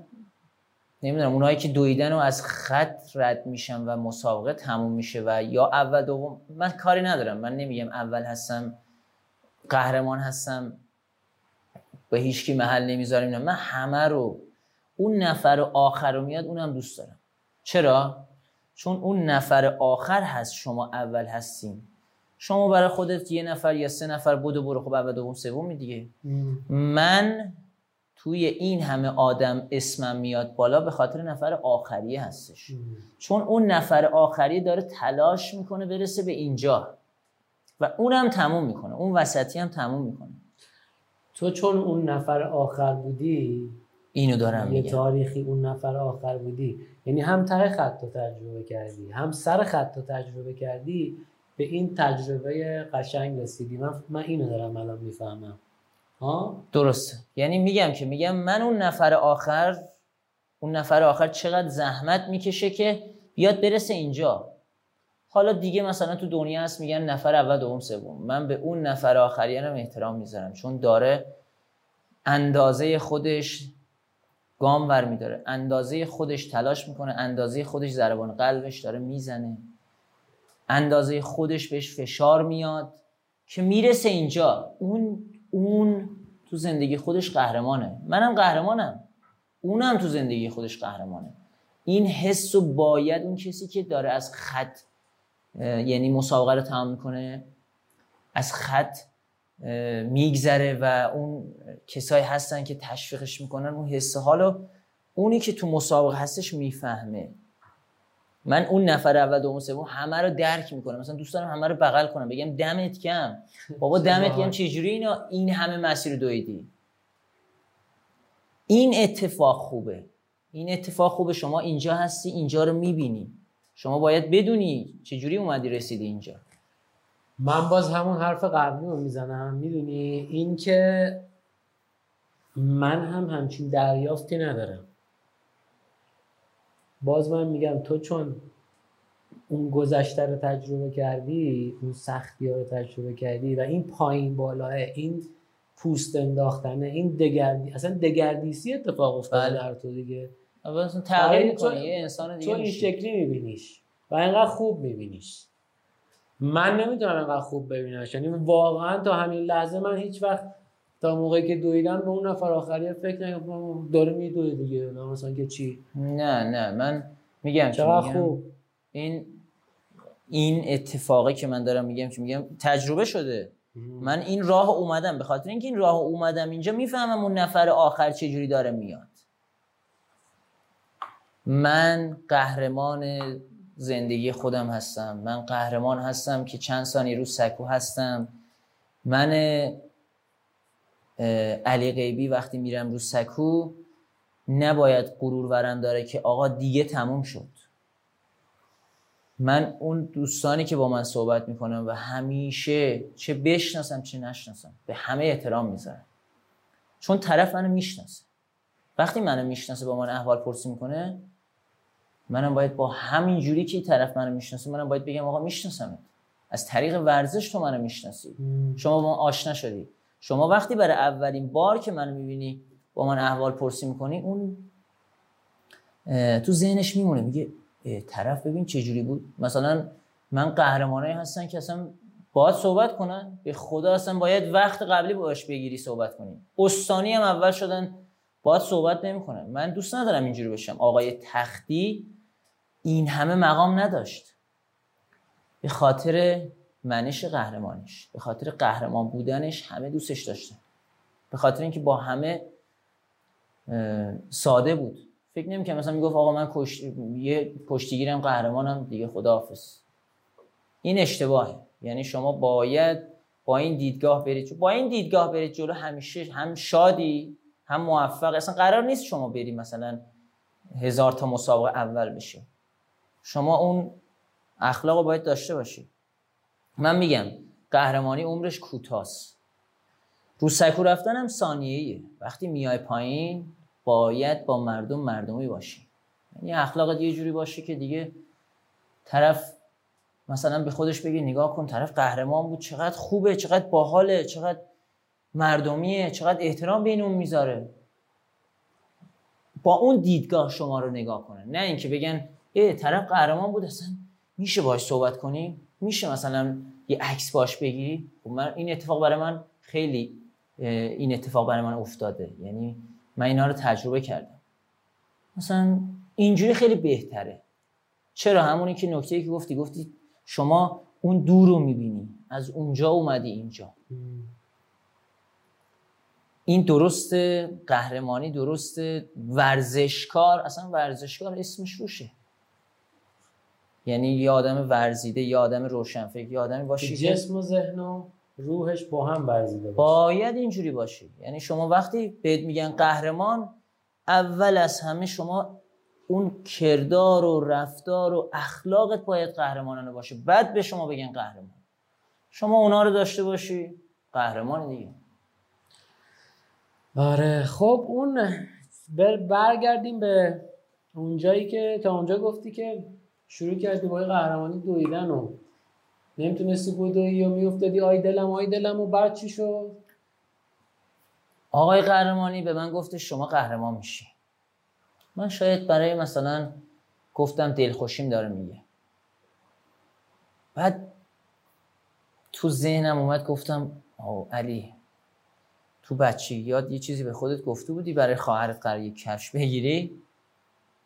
نمی‌دونم اونایی که دویدن و از خط رد میشن و مسابقه تموم میشه و یا اول دوم من کاری ندارم. من نمیگم اول هستم قهرمان هستم به هیچکی محل نمی‌ذاریم من همه رو اون نفر آخر رو میاد اونم دوست دارم. چرا؟ چون اون نفر آخر هست شما اول هستیم شما برای خودت یه نفر یا سه نفر بودو برو خب اول دوم سومی دیگه. من توی این همه آدم اسمم میاد بالا به خاطر نفر آخریه هستش. چون اون نفر آخریه داره تلاش می‌کنه برسه به اینجا. و اونم تموم می‌کنه. اون وسطی هم تموم می‌کنه. تو چون اون نفر آخر بودی اینو دارم یه میگم. تاریخی اون نفر آخر بودی یعنی هم ته خط رو تجربه کردی هم سر خط رو تجربه کردی به این تجربه قشنگ رسیدی. من, من اینو دارم الان می‌فهمم. ها؟ درسته. یعنی میگم که میگم من اون نفر آخر اون نفر آخر چقدر زحمت می‌کشه که بیاد برسه اینجا. حالا دیگه مثلا تو دنیا هست میگن نفر اول دوم سوم. من به اون نفر آخریه هم احترام می‌ذارم چون داره اندازه خودش گام ور میداره اندازه خودش تلاش می‌کنه اندازه خودش ضربان قلبش داره می‌زنه. اندازه خودش بهش فشار میاد که می‌رسه اینجا. اون اون تو زندگی خودش قهرمانه. منم قهرمانم. اونم تو زندگی خودش قهرمانه. این حس و باید اون کسی که داره از خط یعنی مسابقه رو تمام می‌کنه از خط میگذره و اون کسایی هستن که تشویقش می‌کنن اون حس حالو اونی که تو مسابقه هستش می‌فهمه. من اون نفر اول دوم سوم همه رو درک می‌کنم. مثلا دوست دارم همه رو بغل کنم. بگم دمت کم بابا دمت کم چجوری اینا؟ این همه مسیر دویدی. این اتفاق خوبه. این اتفاق خوبه. شما اینجا هستی اینجا رو می‌بینی. شما باید بدونی چجوری اومدی رسیدی اینجا. من باز همون حرف قبلی رو می‌زنم. می‌دونی؟ این که من هم همچین دریافتی ندارم. باز من میگم تو چون اون گذشته رو تجربه کردی اون سختی ها رو تجربه کردی و این پایین بالاه این پوست انداختنه این دگردی اصلا دگردیسی اتفاق افتاده بله. در تو دیگه. اصلا تغییر آره، می‌کنه تو- یه انسان دیگه تو این. شکلی میبینیش و اینقدر خوب میبینیش. من نمی‌تونم اینقدر خوب ببینمش. یعنی واقعا تا همین لحظه من هیچ وقت تا موقعی که دویدم به اون نفر آخری فکر نکنم داره میدوه دیگه. مثلا که چی؟ نه نه. من میگم چقدر میگم؟ خوب. این این اتفاقی که من دارم میگم که میگم؟ تجربه شده. من این راه اومدم. به خاطر اینکه این راه اومدم اینجا می‌فهمم اون نفر آخر چه جوری داره میاد. من قهرمان زندگی خودم هستم. من قهرمان هستم که چند ثانیه رو سکو هستم. من علی غیبی وقتی میرم رو سکو نباید غرور ورم داره که آقا دیگه تموم شد. من اون دوستانی که با من صحبت می‌کنم و همیشه چه بشناسم چه نشناسم به همه احترام می‌ذارم. چون طرف منو می‌شناسه. وقتی منو می‌شناسه با من احوال پرسی می‌کنه منم باید با همین جوری که طرف منو می‌شناسه منم باید بگم آقا میشناسمت. از طریق ورزش تو منو می‌شناسی. شما با من آشنا شدی. شما وقتی برای اولین بار که منو می‌بینی با من احوال پرسی می‌کنی اون تو ذهنش میمونه. میگه طرف ببین چه جوری بود. مثلا من قهرمانایی هستن که اصلا باید صحبت کنن. به خدا اصلا باید وقت قبلی باش بگیری صحبت کنی. استانی هم اول شدن باید صحبت نمی‌کنن. من دوست ندارم اینجوری بشم آقای تختی این همه مقام نداشت. به خاطر منش قهرمانش به خاطر قهرمان بودنش همه دوستش داشتن. به خاطر اینکه با همه ساده بود. فکر نمی‌کنم مثلا می‌گفت آقا من کشت... یه کشتیگیرم قهرمانم دیگه خداحافظ. این اشتباهه. یعنی شما باید با این دیدگاه برید با این دیدگاه برید جلو همیشه هم شادی هم موفق. اصلا قرار نیست شما بری مثلا هزار تا مسابقه اول بشی. شما اون اخلاق رو باید داشته باشی. من میگم قهرمانی عمرش کوتاست. رو سکو رفتن هم ثانیه‌ایه. وقتی میای پایین باید با مردم مردمی باشی. یعنی اخلاقت یه جوری باشه که دیگه طرف مثلا به خودش بگی نگاه کن طرف قهرمان بود چقدر خوبه چقدر باحاله چقدر مردمیه چقدر احترام بین اون می‌ذاره. با اون دیدگاه شما رو نگاه کنه. نه اینکه بگن ای طرف قهرمان بود اصلا میشه باش صحبت کنی؟ میشه مثلا یه عکس باش بگیری؟ خب من این اتفاق برای من خیلی این اتفاق برای من افتاده. یعنی من اینا رو تجربه کردم. مثلا اینجوری خیلی بهتره. چرا؟ همونی که نکته که گفتی گفتی شما اون دور رو می‌بینی. از اونجا اومدی اینجا. این درست قهرمانی درست ورزشکار اصلا ورزشکار اسمش روشه. یعنی یه آدم ورزیده یه آدم روشنفکر یه آدمی باشی جسم و ذهن و روحش با هم ورزیده باشه. باید اینجوری باشی یعنی شما وقتی بهت میگن قهرمان اول از همه شما اون کردار و رفتار و اخلاقت باید قهرمانانه باشه. بعد به شما بگن قهرمان. شما اونا رو داشته باشی قهرمان دیگه. آره خب اون برگردیم به اونجایی که تا اونجا گفتی که شروع کردی با قهرمانی دویدن و نمی‌تونستی بودوی و میافتادی؟ آی دلم آی دلم و بعد چی شد؟ آقای قهرمانی به من گفته شما قهرمان میشی. من شاید برای مثلا گفتم دلخوشیم داره میگه. بعد تو ذهنم اومد گفتم آه علی تو بچه یاد یه چیزی به خودت گفته بودی برای خواهرت قرار یک کفش بگیری؟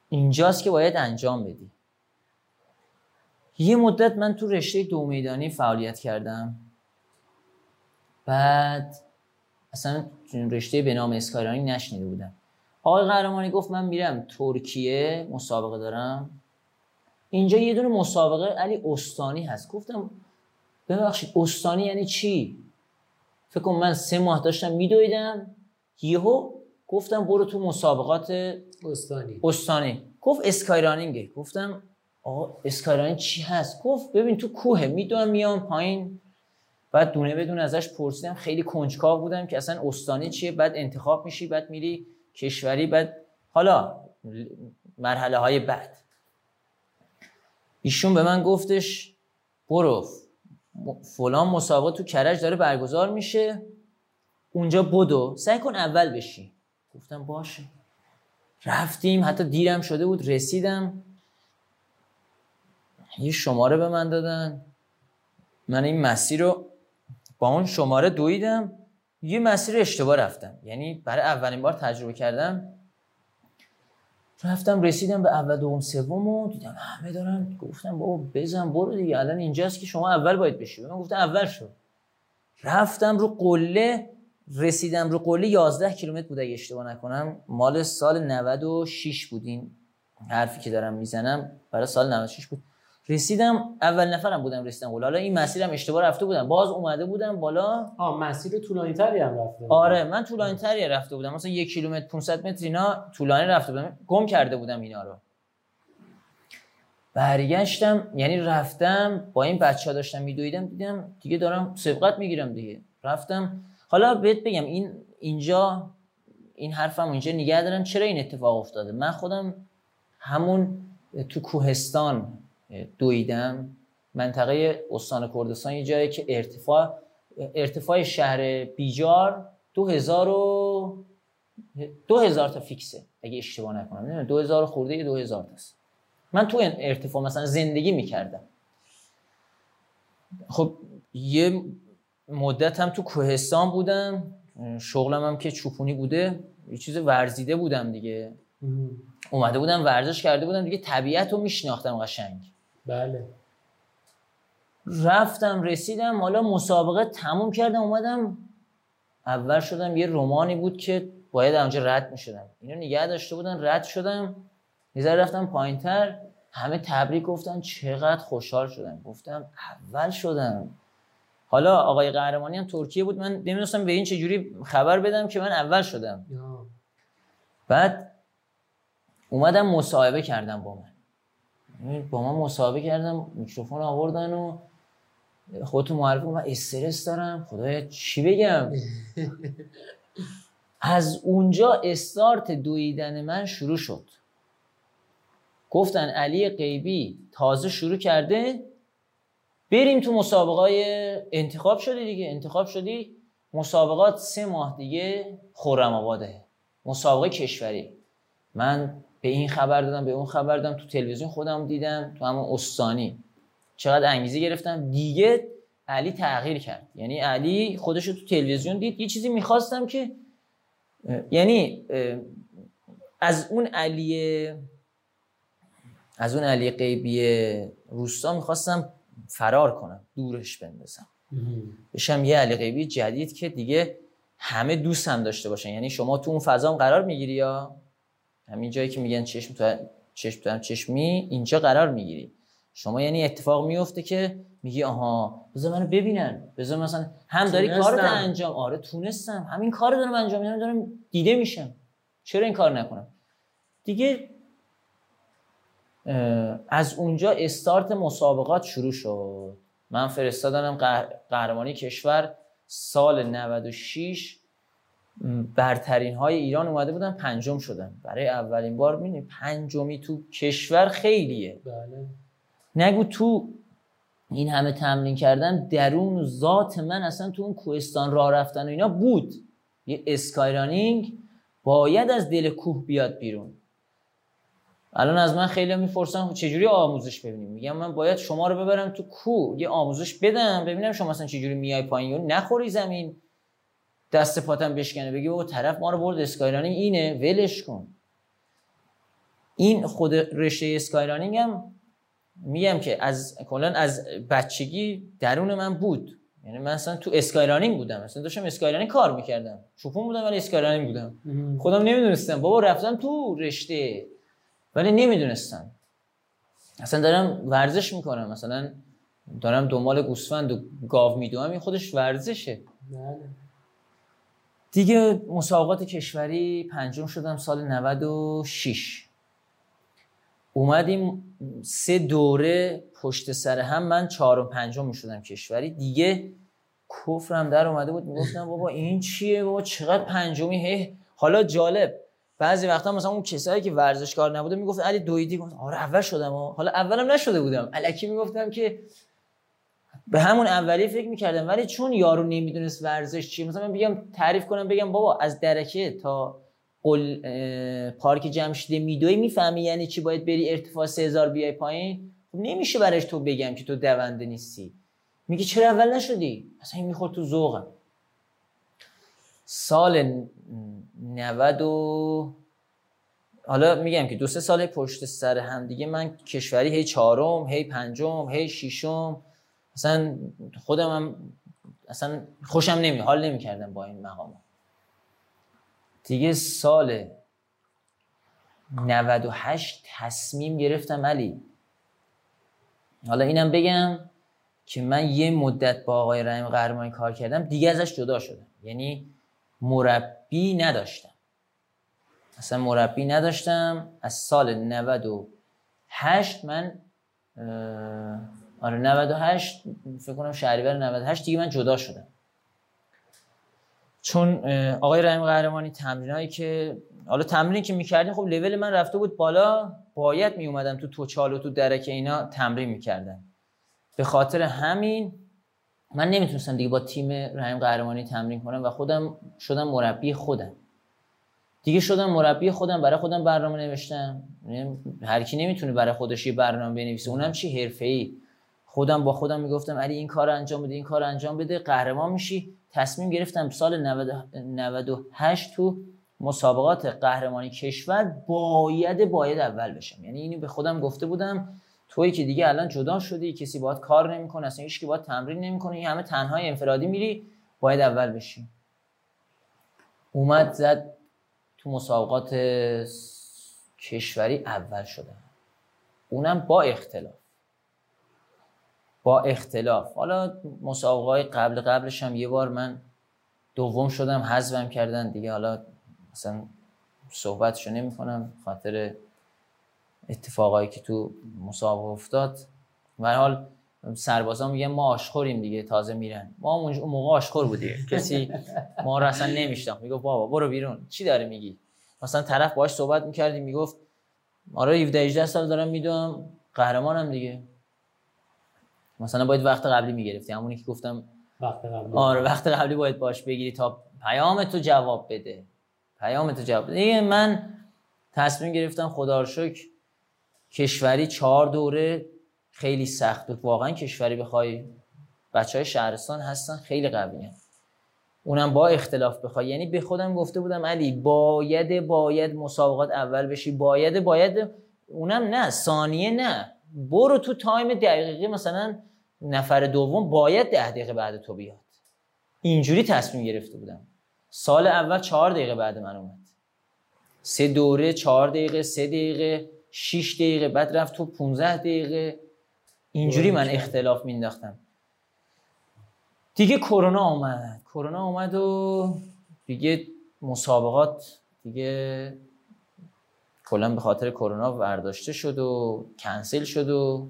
اینجاست که باید انجام بدی. یه مدت من تو رشته دو میدانی فعالیت کردم. بعد اصلا رشته به نام اسکایرانی نشنیده بودم. آقای قهرمانی گفت من میرم ترکیه مسابقه دارم. اینجا یه دونه مسابقه علی استانی هست. گفتم ببخشید استانی یعنی چی؟ فکر کنم من سه ماه داشتم میدویدم. یهو گفتم برو تو مسابقات استانی. استانی. گفت اسکایرانینگه گفتم آقا اسکایرانینگ چی هست؟ گفت ببین تو کوه میدوم میام پایین. بعد دونه بدون ازش پرسیدم. خیلی کنجکاو بودم که اصلا استانی چیه؟ بعد انتخاب میشی بعد میری کشوری بعد حالا مرحله های بعد. ایشون به من گفتش برو فلان مسابقه تو کرج داره برگزار میشه. اونجا بدو. سعی کن اول بشی. گفتم باشه. رفتیم حتی دیرم شده بود رسیدم. یه شماره به من دادن. من این مسیر رو با اون شماره دویدم. یه مسیر اشتباه رفتم. یعنی برای اولین بار تجربه کردم. رفتم رسیدم به اول دوم سوم و دیدم همه دارن. گفتم بابا بزن برو دیگه. الان اینجاست که شما اول باید بشی. من گفتم اول شد رفتم رو قله. رسیدم رو قله. 11 کیلومتر بود اگه اشتباه نکنم. مال سال 96 بود این حرفی که دارم می‌زنم. برای سال 96 بود. رسیدم اول نفرم بودم رسیدم حالا این مسیرم اشتباه رفته بودم. باز اومده بودم بالا. آ مسیر طولانی تری هم رفته آره من طولانی تری رفته بودم. مثلا یک کیلومتر 500 متر اینا طولانی رفته بودم. گم کرده بودم اینا رو. برگشتم یعنی رفتم با این بچه ها داشتم میدویدم دیدم دیگه دارم سبقت می‌گیرم دیگه. رفتم. حالا بهت بگم این اینجا این حرفم اینجا نگه دارم. چرا این اتفاق افتاده؟ من خودم همون تو کوهستان دویدم منطقه استان کردستان یه جایی که ارتفاع ارتفاع شهر بیجار دو هزار و دو هزار تا فیکسه. اگه اشتباه نکنم. نمی‌دونم دو هزار خورده دو هزار تاست. من تو این ارتفاع مثلا زندگی می‌کردم. خب یه مدت هم تو کوهستان بودم. شغلم هم که چوپونی بوده. یه چیز ورزیده بودم دیگه. اومده بودم ورزش کرده بودم دیگه. طبیعت رو میشناختم قشنگ. بله. رفتم رسیدم حالا مسابقه تموم کردم اومدم. اول شدم یه رومانی بود که باید اونجا رد می شدم اینو نگه داشته بودن رد شدم. یه رفتم پایینتر. همه تبریک گفتن چقدر خوشحال شدم. گفتم اول شدم. حالا آقای قهرمانی هم ترکیه بود. من نمی‌دونستم به این چجوری خبر بدم که من اول شدم. بعد اومدم مصاحبه کردم با من. با من مصاحبه کردم میکروفون آوردن و خودتون معرفی من استرس دارم. خدایا چی بگم؟ از اونجا استارت دویدن من شروع شد. گفتن علی غیبی تازه شروع کرده بریم تو مسابقات انتخاب شدی دیگه. انتخاب شدی مسابقات سه ماه دیگه خورم آباده. مسابقه کشوری. من به این خبر دادم به اون خبر دادم. تو تلویزیون خودم دیدم تو همون استانی. چقدر انگیزه گرفتم. دیگه علی تغییر کرد. یعنی علی خودش رو تو تلویزیون دید. یه چیزی می‌خواستم که یعنی از اون علی از اون علی غیبی روستا می‌خواستم فرار کنم. دورش بندازم. بشم یه علی غیبی جدید که دیگه همه دوست هم داشته باشن. یعنی شما تو اون فضا هم قرار می‌گیری یا؟ همین جایی که میگن چشم تو چشم تو هم چشمی اینجا قرار می‌گیری. شما یعنی اتفاق میفته که میگی آها بذار منو ببینن. بذار مثلا هم داری کارت انجام آره تونستم. همین کارو دارم انجام میدم دارم دیده میشم. چرا این کار نکنم؟ دیگه از اونجا استارت مسابقات شروع شد. من فرستادنم قهرمانی کشور سال 96 برترین های ایران اومده بودن پنجم شدن. برای اولین بار می‌بینی پنجمی تو کشور خیلیه. بله. نگو تو این همه تمرین کردن درون ذات من اصلا تو اون کوهستان راه رفتن و اینا بود. یه اسکایرانینگ باید از دل کوه بیاد بیرون. الان از من خیلی می‌پرسن چجوری آموزش ببینیم؟ میگم من باید شما رو ببرم تو کو یه آموزش بدم ببینم شما مثلا چجوری میای پایین نخوری زمین. دست پاتم بشکنه بگی او طرف ما رو برد اسکایرانینگ اینه ولش کن. این خود رشته اسکایرانینگ هم میگم که از کلا از بچگی درون من بود. یعنی من اصلا تو اسکایرانینگ بودم اصلا داشتم اسکایرانینگ کار می‌کردم. شوپون بودم ولی اسکایرانینگ بودم. خودم نمی‌دونستم. بابا رفتم تو رشته ولی نمی‌دونستم. اصلا دارم ورزش می‌کنم. مثلا دارم دنبال گوسفند و گاو میدوام این خودش ورزشه. بله. دیگه مسابقات کشوری پنجم شدم سال 96 اومدیم سه دوره پشت سر هم من چهارم پنجم شدم کشوری. دیگه کفرم در اومده بود می‌گفتم بابا این چیه؟ بابا چقدر پنجمی؟ هی حالا جالب. بعضی وقتا مثلا اون کسایی که ورزشکار نبوده می‌گفت علی دویدی گفت آره اول شدم و حالا اولم نشده بودم. الکی می‌گفتم که به همون اولی فکر می‌کردم ولی چون یارو نمی‌دونست ورزش چیه مثلا من بگم تعریف کنم بگم بابا از درکه تا قل پارک جمشید میدوی می‌فهمی یعنی چی؟ باید بری ارتفاع 3000 بیای پایین؟ خب نمیشه برش تو بگم که تو دونده نیستی. میگه چرا اول نشدی؟ اصلا این می‌خورد تو ذوقم. سال 90 و حالا میگم که دو سه سال پشت سر هم دیگه من کشوری هی چهارم هی پنجم هی ششم اصلا خودم هم اصلا خوشم نمی حال نمی‌کردم با این مقام دیگه سال 98 تصمیم گرفتم علی. حالا اینم بگم که من یه مدت با آقای رحیم قهرمانی کار کردم دیگه ازش جدا شدم. یعنی مربی نداشتم. اصلا مربی نداشتم. از سال 98 من آره 98 فکر کنم شهریور 98 دیگه من جدا شدم. چون آقای رحیم قهرمانی تمرینایی که حالا تمرینی که می‌کردیم خب لول من رفته بود بالا باید میومدم تو توچال و تو درک اینا تمرین می‌کردم. به خاطر همین من نمی‌تونستم دیگه با تیم رحیم قهرمانی تمرین کنم و خودم شدم مربی خودم. دیگه شدم مربی خودم برای خودم برنامه نوشتم. یعنی هر کی نمی‌تونه برای خودش یه برنامه بنویسه اونم چی؟ حرفه‌ای. خودم با خودم می‌گفتم علی این کار انجام بده این کار انجام بده قهرمان میشی. تصمیم گرفتم سال 98 تو مسابقات قهرمانی کشور باید باید اول بشم. یعنی اینو به خودم گفته بودم تویی که دیگه الان جدا شدی کسی باید کار نمی‌کنه اصلا هیچ کی تمرین نمی‌کنه این همه تنهای انفرادی میری باید اول بشی. اومد زد تو مسابقات کشوری اول شدم. اونم با اختلاف. با اختلاف. حالا مسابقه قبل قبلش هم یه بار من دوم شدم حذفم کردن دیگه. حالا مثلا صحبتشو نمی کنم خاطر اتفاقایی که تو مسابقه افتاد. و حال سربازا میگن ما آشخوریم دیگه تازه میرن. ما اون موقع آشخور بودیم. کسی ما رو اصلا نمیشتم می‌گفت بابا برو بیرون. چی داره میگی؟ مثلا طرف باش صحبت می‌کردیم می‌گفت آره 17 18 سال دارم می‌دونم قهرمانم دیگه. مثلا باید وقت قبلی می‌گرفتی. همونی که گفتم وقت قبلی. آره وقت قبلی باید باش بگیری تا پیام تو جواب بده. پیام تو جواب بده. من تصمیم گرفتم خدا شکر کشوری چهار دوره خیلی سخت بود. واقعا کشوری بخوای بچه های شهرستان هستن خیلی قویه. اونم با اختلاف بخوای. یعنی به خودم گفته بودم علی باید باید مسابقات اول بشی. باید باید. اونم نه ثانیه نه. برو تو تایم دقیقه مثلا نفر دوم باید ده دقیقه بعد تو بیاد. اینجوری تصمیم گرفته بودم. سال اول چهار دقیقه بعد من اومد. سه دوره چهار دقیقه سه دقیقه شیش دقیقه بعد رفت تو 15 دقیقه. اینجوری من اختلاف مینداختم دیگه کرونا آمد کرونا آمد و دیگه مسابقات دیگه کلا به خاطر کرونا برداشته شد و کنسل شد و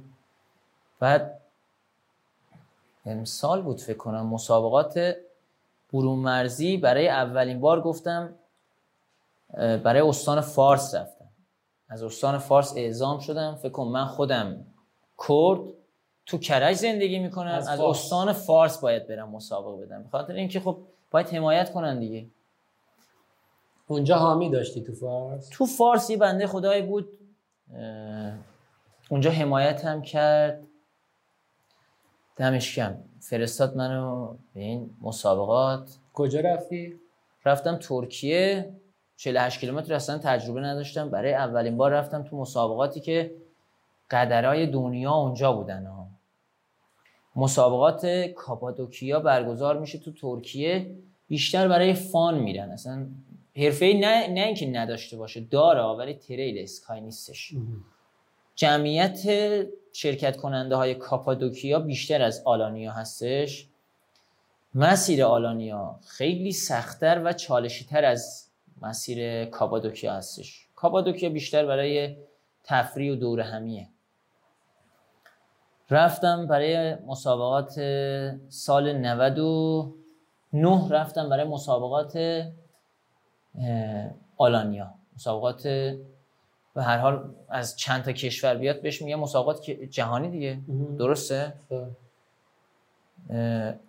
بعد امسال بود فکر کنم مسابقات برون مرزی برای اولین بار گفتم برای استان فارس رفتم. از استان فارس اعزام شدم. فکر کنم من خودم کرد. تو کرج زندگی می‌کنم. از, از استان فارس باید برم مسابقه بدم. بخاطر اینکه خب باید حمایت کنن دیگه. اونجا حامی داشتی تو فارس؟ تو فارس یه بنده خدایی بود. اونجا حمایت هم کرد. دمش کم فرستاد منو به این مسابقات. کجا رفتی؟ رفتم ترکیه. 48 کیلومتر اصلا تجربه نداشتم. برای اولین بار رفتم تو مسابقاتی که قدرهای دنیا اونجا بودن ها. مسابقات کاپادوکیا برگزار میشه تو ترکیه. بیشتر برای فان میرن. اصلا حرفه نه نه اینکه نداشته باشه داره ولی تریل اسکای نیستش. جمعیت شرکت کننده های کاپادوکیا بیشتر از آلانیا هستش. مسیر آلانیا خیلی سختتر و چالشیتر از مسیر کاپادوکیا هستش. کاپادوکیا بیشتر برای تفریح و دور همیه. رفتم برای مسابقات سال 99 رفتم برای مسابقات آلانیا. مسابقات به هر حال از چند تا کشور بیاد بهش میگه مسابقات جهانی دیگه. درسته؟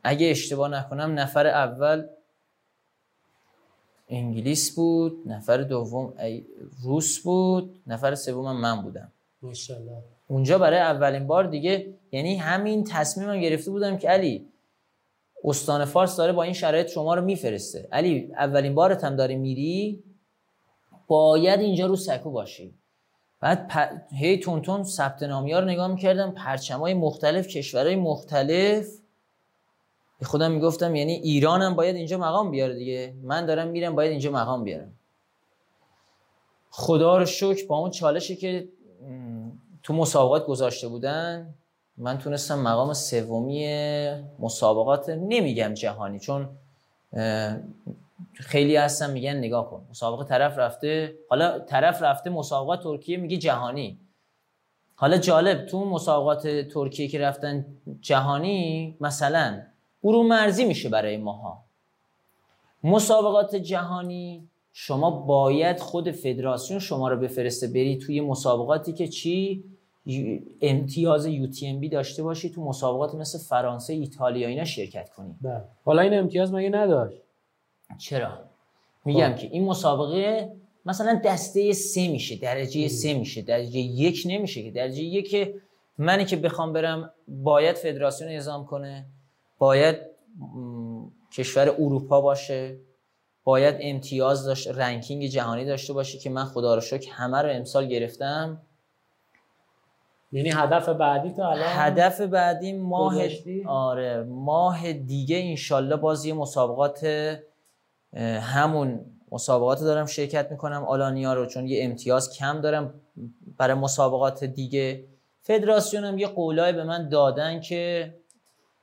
اگه اشتباه نکنم نفر اول انگلیس بود نفر دوم روس بود نفر سوم من بودم. ماشاءالله. اونجا برای اولین بار دیگه یعنی همین تصمیمم گرفته بودم که علی استان فارس داره با این شرایط شما رو میفرسته. علی اولین بارت هم داری میری؟ باید اینجا رو سکو باشی بعد پ... هی تون تون ثبت نامی ها رو نگاه می‌کردم پرچم مختلف کشورهای مختلف. به خودم می‌گفتم یعنی ایرانم باید اینجا مقام بیاره دیگه. من دارم میرم باید اینجا مقام بیارم. خدا رو شکر با اون چالشی که تو مسابقات گذاشته بودن من تونستم مقام سومی مسابقات نمیگم جهانی چون خیلی هستن میگن نگاه کن. مسابقه طرف رفته حالا طرف رفته مسابقات ترکیه میگه جهانی. حالا جالب تو مسابقات ترکیه که رفتن جهانی مثلا برون مرزی میشه برای ماها. مسابقات جهانی شما باید خود فدراسیون شما رو بفرسته بری توی مسابقاتی که چی؟ امتیاز یو بی داشته باشی تو مسابقات مثل فرانسه ایتالیا اینا شرکت کنی. بله. حالا این امتیاز مگه نداشت؟ چرا؟ میگم خب. که این مسابقه مثلا دسته سه میشه درجه سه میشه درجه یک نمیشه که. درجه یک منی که بخوام برم باید فدراسیون اعزام کنه باید کشور اروپا باشه باید امتیاز داشت رنکینگ جهانی داشته باشه که من خدا رو شکر همه رو امسال گرفتم. یعنی هدف بعدی تو الان هدف بعدی ماه آره ماه دیگه انشالله بازی مسابقات همون مسابقات دارم شرکت می‌کنم آلانیا رو چون یه امتیاز کم دارم برای مسابقات دیگه. فدراسیون هم یه قولای به من دادن که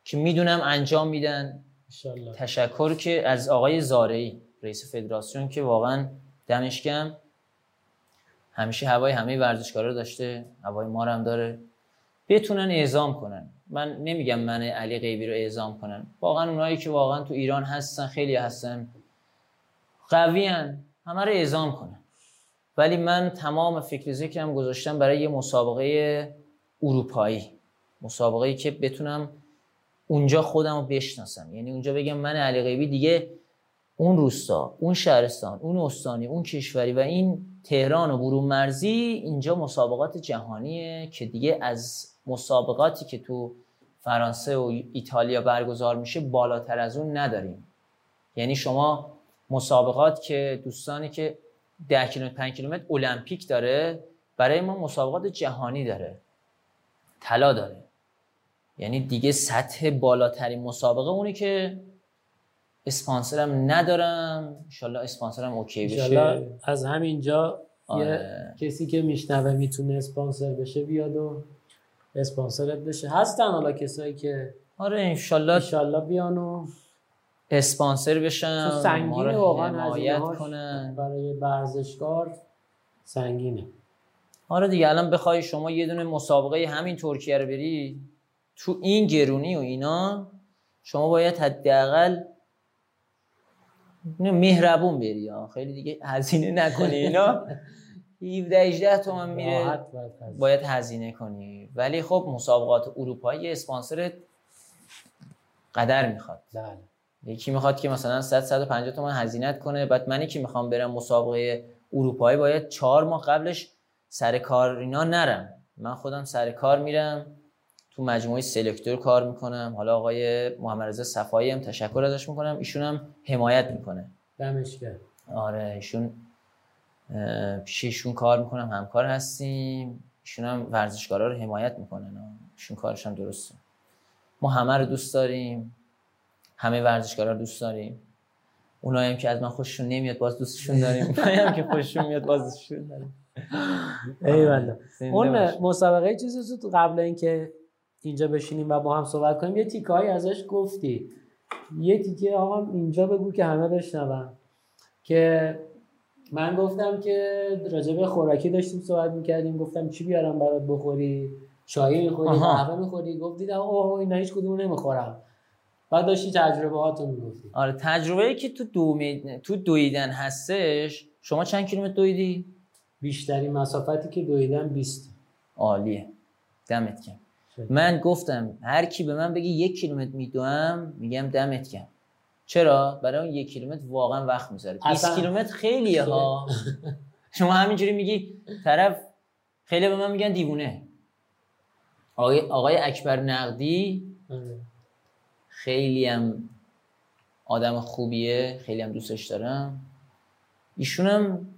که می‌دونم انجام میدن. تشکر که از آقای زارعی رئیس فدراسیون که واقعا دمش همیشه هوای همه ورزشکارا داشته هوای ما هم داره. بتونن اعزام کنن. من نمیگم من علی غیبی رو اعزام کنن. واقعا اونایی که واقعا تو ایران هستن خیلی هستن. قویان همه رو اعزام کنن. ولی من تمام فکر ذکرم گذاشتم برای یه مسابقه اروپایی. مسابقه که بتونم اونجا خودم رو بشناسم. یعنی اونجا بگم من علی غیبی دیگه اون روستا اون شهرستان اون استانی اون کشوری و این تهران و برون مرزی اینجا مسابقات جهانیه که دیگه از مسابقاتی که تو فرانسه و ایتالیا برگزار میشه بالاتر از اون نداریم. یعنی شما مسابقات که دوستانی که 10 کیلومتر 5 کیلومتر المپیک داره برای ما مسابقات جهانی داره. طلا داره. یعنی دیگه سطح بالاترین مسابقه اونی که اسپانسرم ندارم. انشالله اسپانسرم اوکی بشه. انشالله از همینجا یه آره. کسی که میشنوه می‌تونه اسپانسر بشه بیاد و اسپانسرت بشه. هستن حالا کسایی که آره انشالله انشالله بیان و اسپانسر بشم چون ما سنگینه رو واقعا حمایت کنن. برای ورزشکار سنگینه. آره دیگه الان بخوای شما یه دونه مسابقه همین ترکیه رو بری تو این گرونی و اینا شما باید حداقل نه، مهربون بری. ها. خیلی دیگه هزینه نکنی اینا. 17 18 تومن میره. باید هزینه کنی. ولی خب مسابقات اروپایی اسپانسر قدر می‌خواد. بله. یکی می‌خواد که مثلا 100 150 تومن هزینت کنه بعد منی که می‌خوام برم مسابقه اروپایی باید چهار ماه قبلش سر کار اینا نرم. من خودم سر کار میرم تو مجموعه سلکتور کار می‌کنم. حالا آقای محمد رضا صفایی هم تشکر ازش می‌کنم. ایشون هم حمایت می‌کنه. دمش گرم آره ایشون اه، پیش ایشون کار می‌کنم همکار هستیم. ایشون هم ورزشکارا رو حمایت می‌کنن. ایشون کارش هم درسته. ما همه رو دوست داریم. همه ورزشکارا رو دوست داریم. اونایی هم که از من خوششون نمیاد باز دوستشون داریم. اونایی هم که خوششون میاد باز دوستشون داریم. ایوالله زنده اون. مسابقه چیزی تو قبل اینکه اینجا بشینیم و با هم صحبت کنیم یه تیکه ازش گفتی. یه تیکه آقا اینجا بگو که همه بشنون. که من گفتم که راجع به خوراکی داشتیم صحبت می‌کردیم. گفتم چی بیارم برات بخوری؟ چای می‌خوری. قهوه می‌خوری؟ گفت دیدم اوه اینا هیچ کدوم نمی‌خورم. بعد داشتی تجربه هاتو می‌گفتی آره تجربه ای که تو دو تو دویدن هستش شما چند کیلومتر دویدی؟ بیشترین مسافتی که دویدم 20 عالیه. دمت گرم. من گفتم هر کی به من بگی یک کیلومتر میدوم میگم دمت گرم. چرا؟ برای اون یک کیلومتر واقعا وقت می‌ذاره. 20 اصلا- کیلومتر خیلیه ها. شما همینجوری میگی طرف خیلی به من میگن دیوونه. آقای, آقای اکبر نقدی آره. خیلی هم آدم خوبیه خیلی هم دوستش دارم. ایشون هم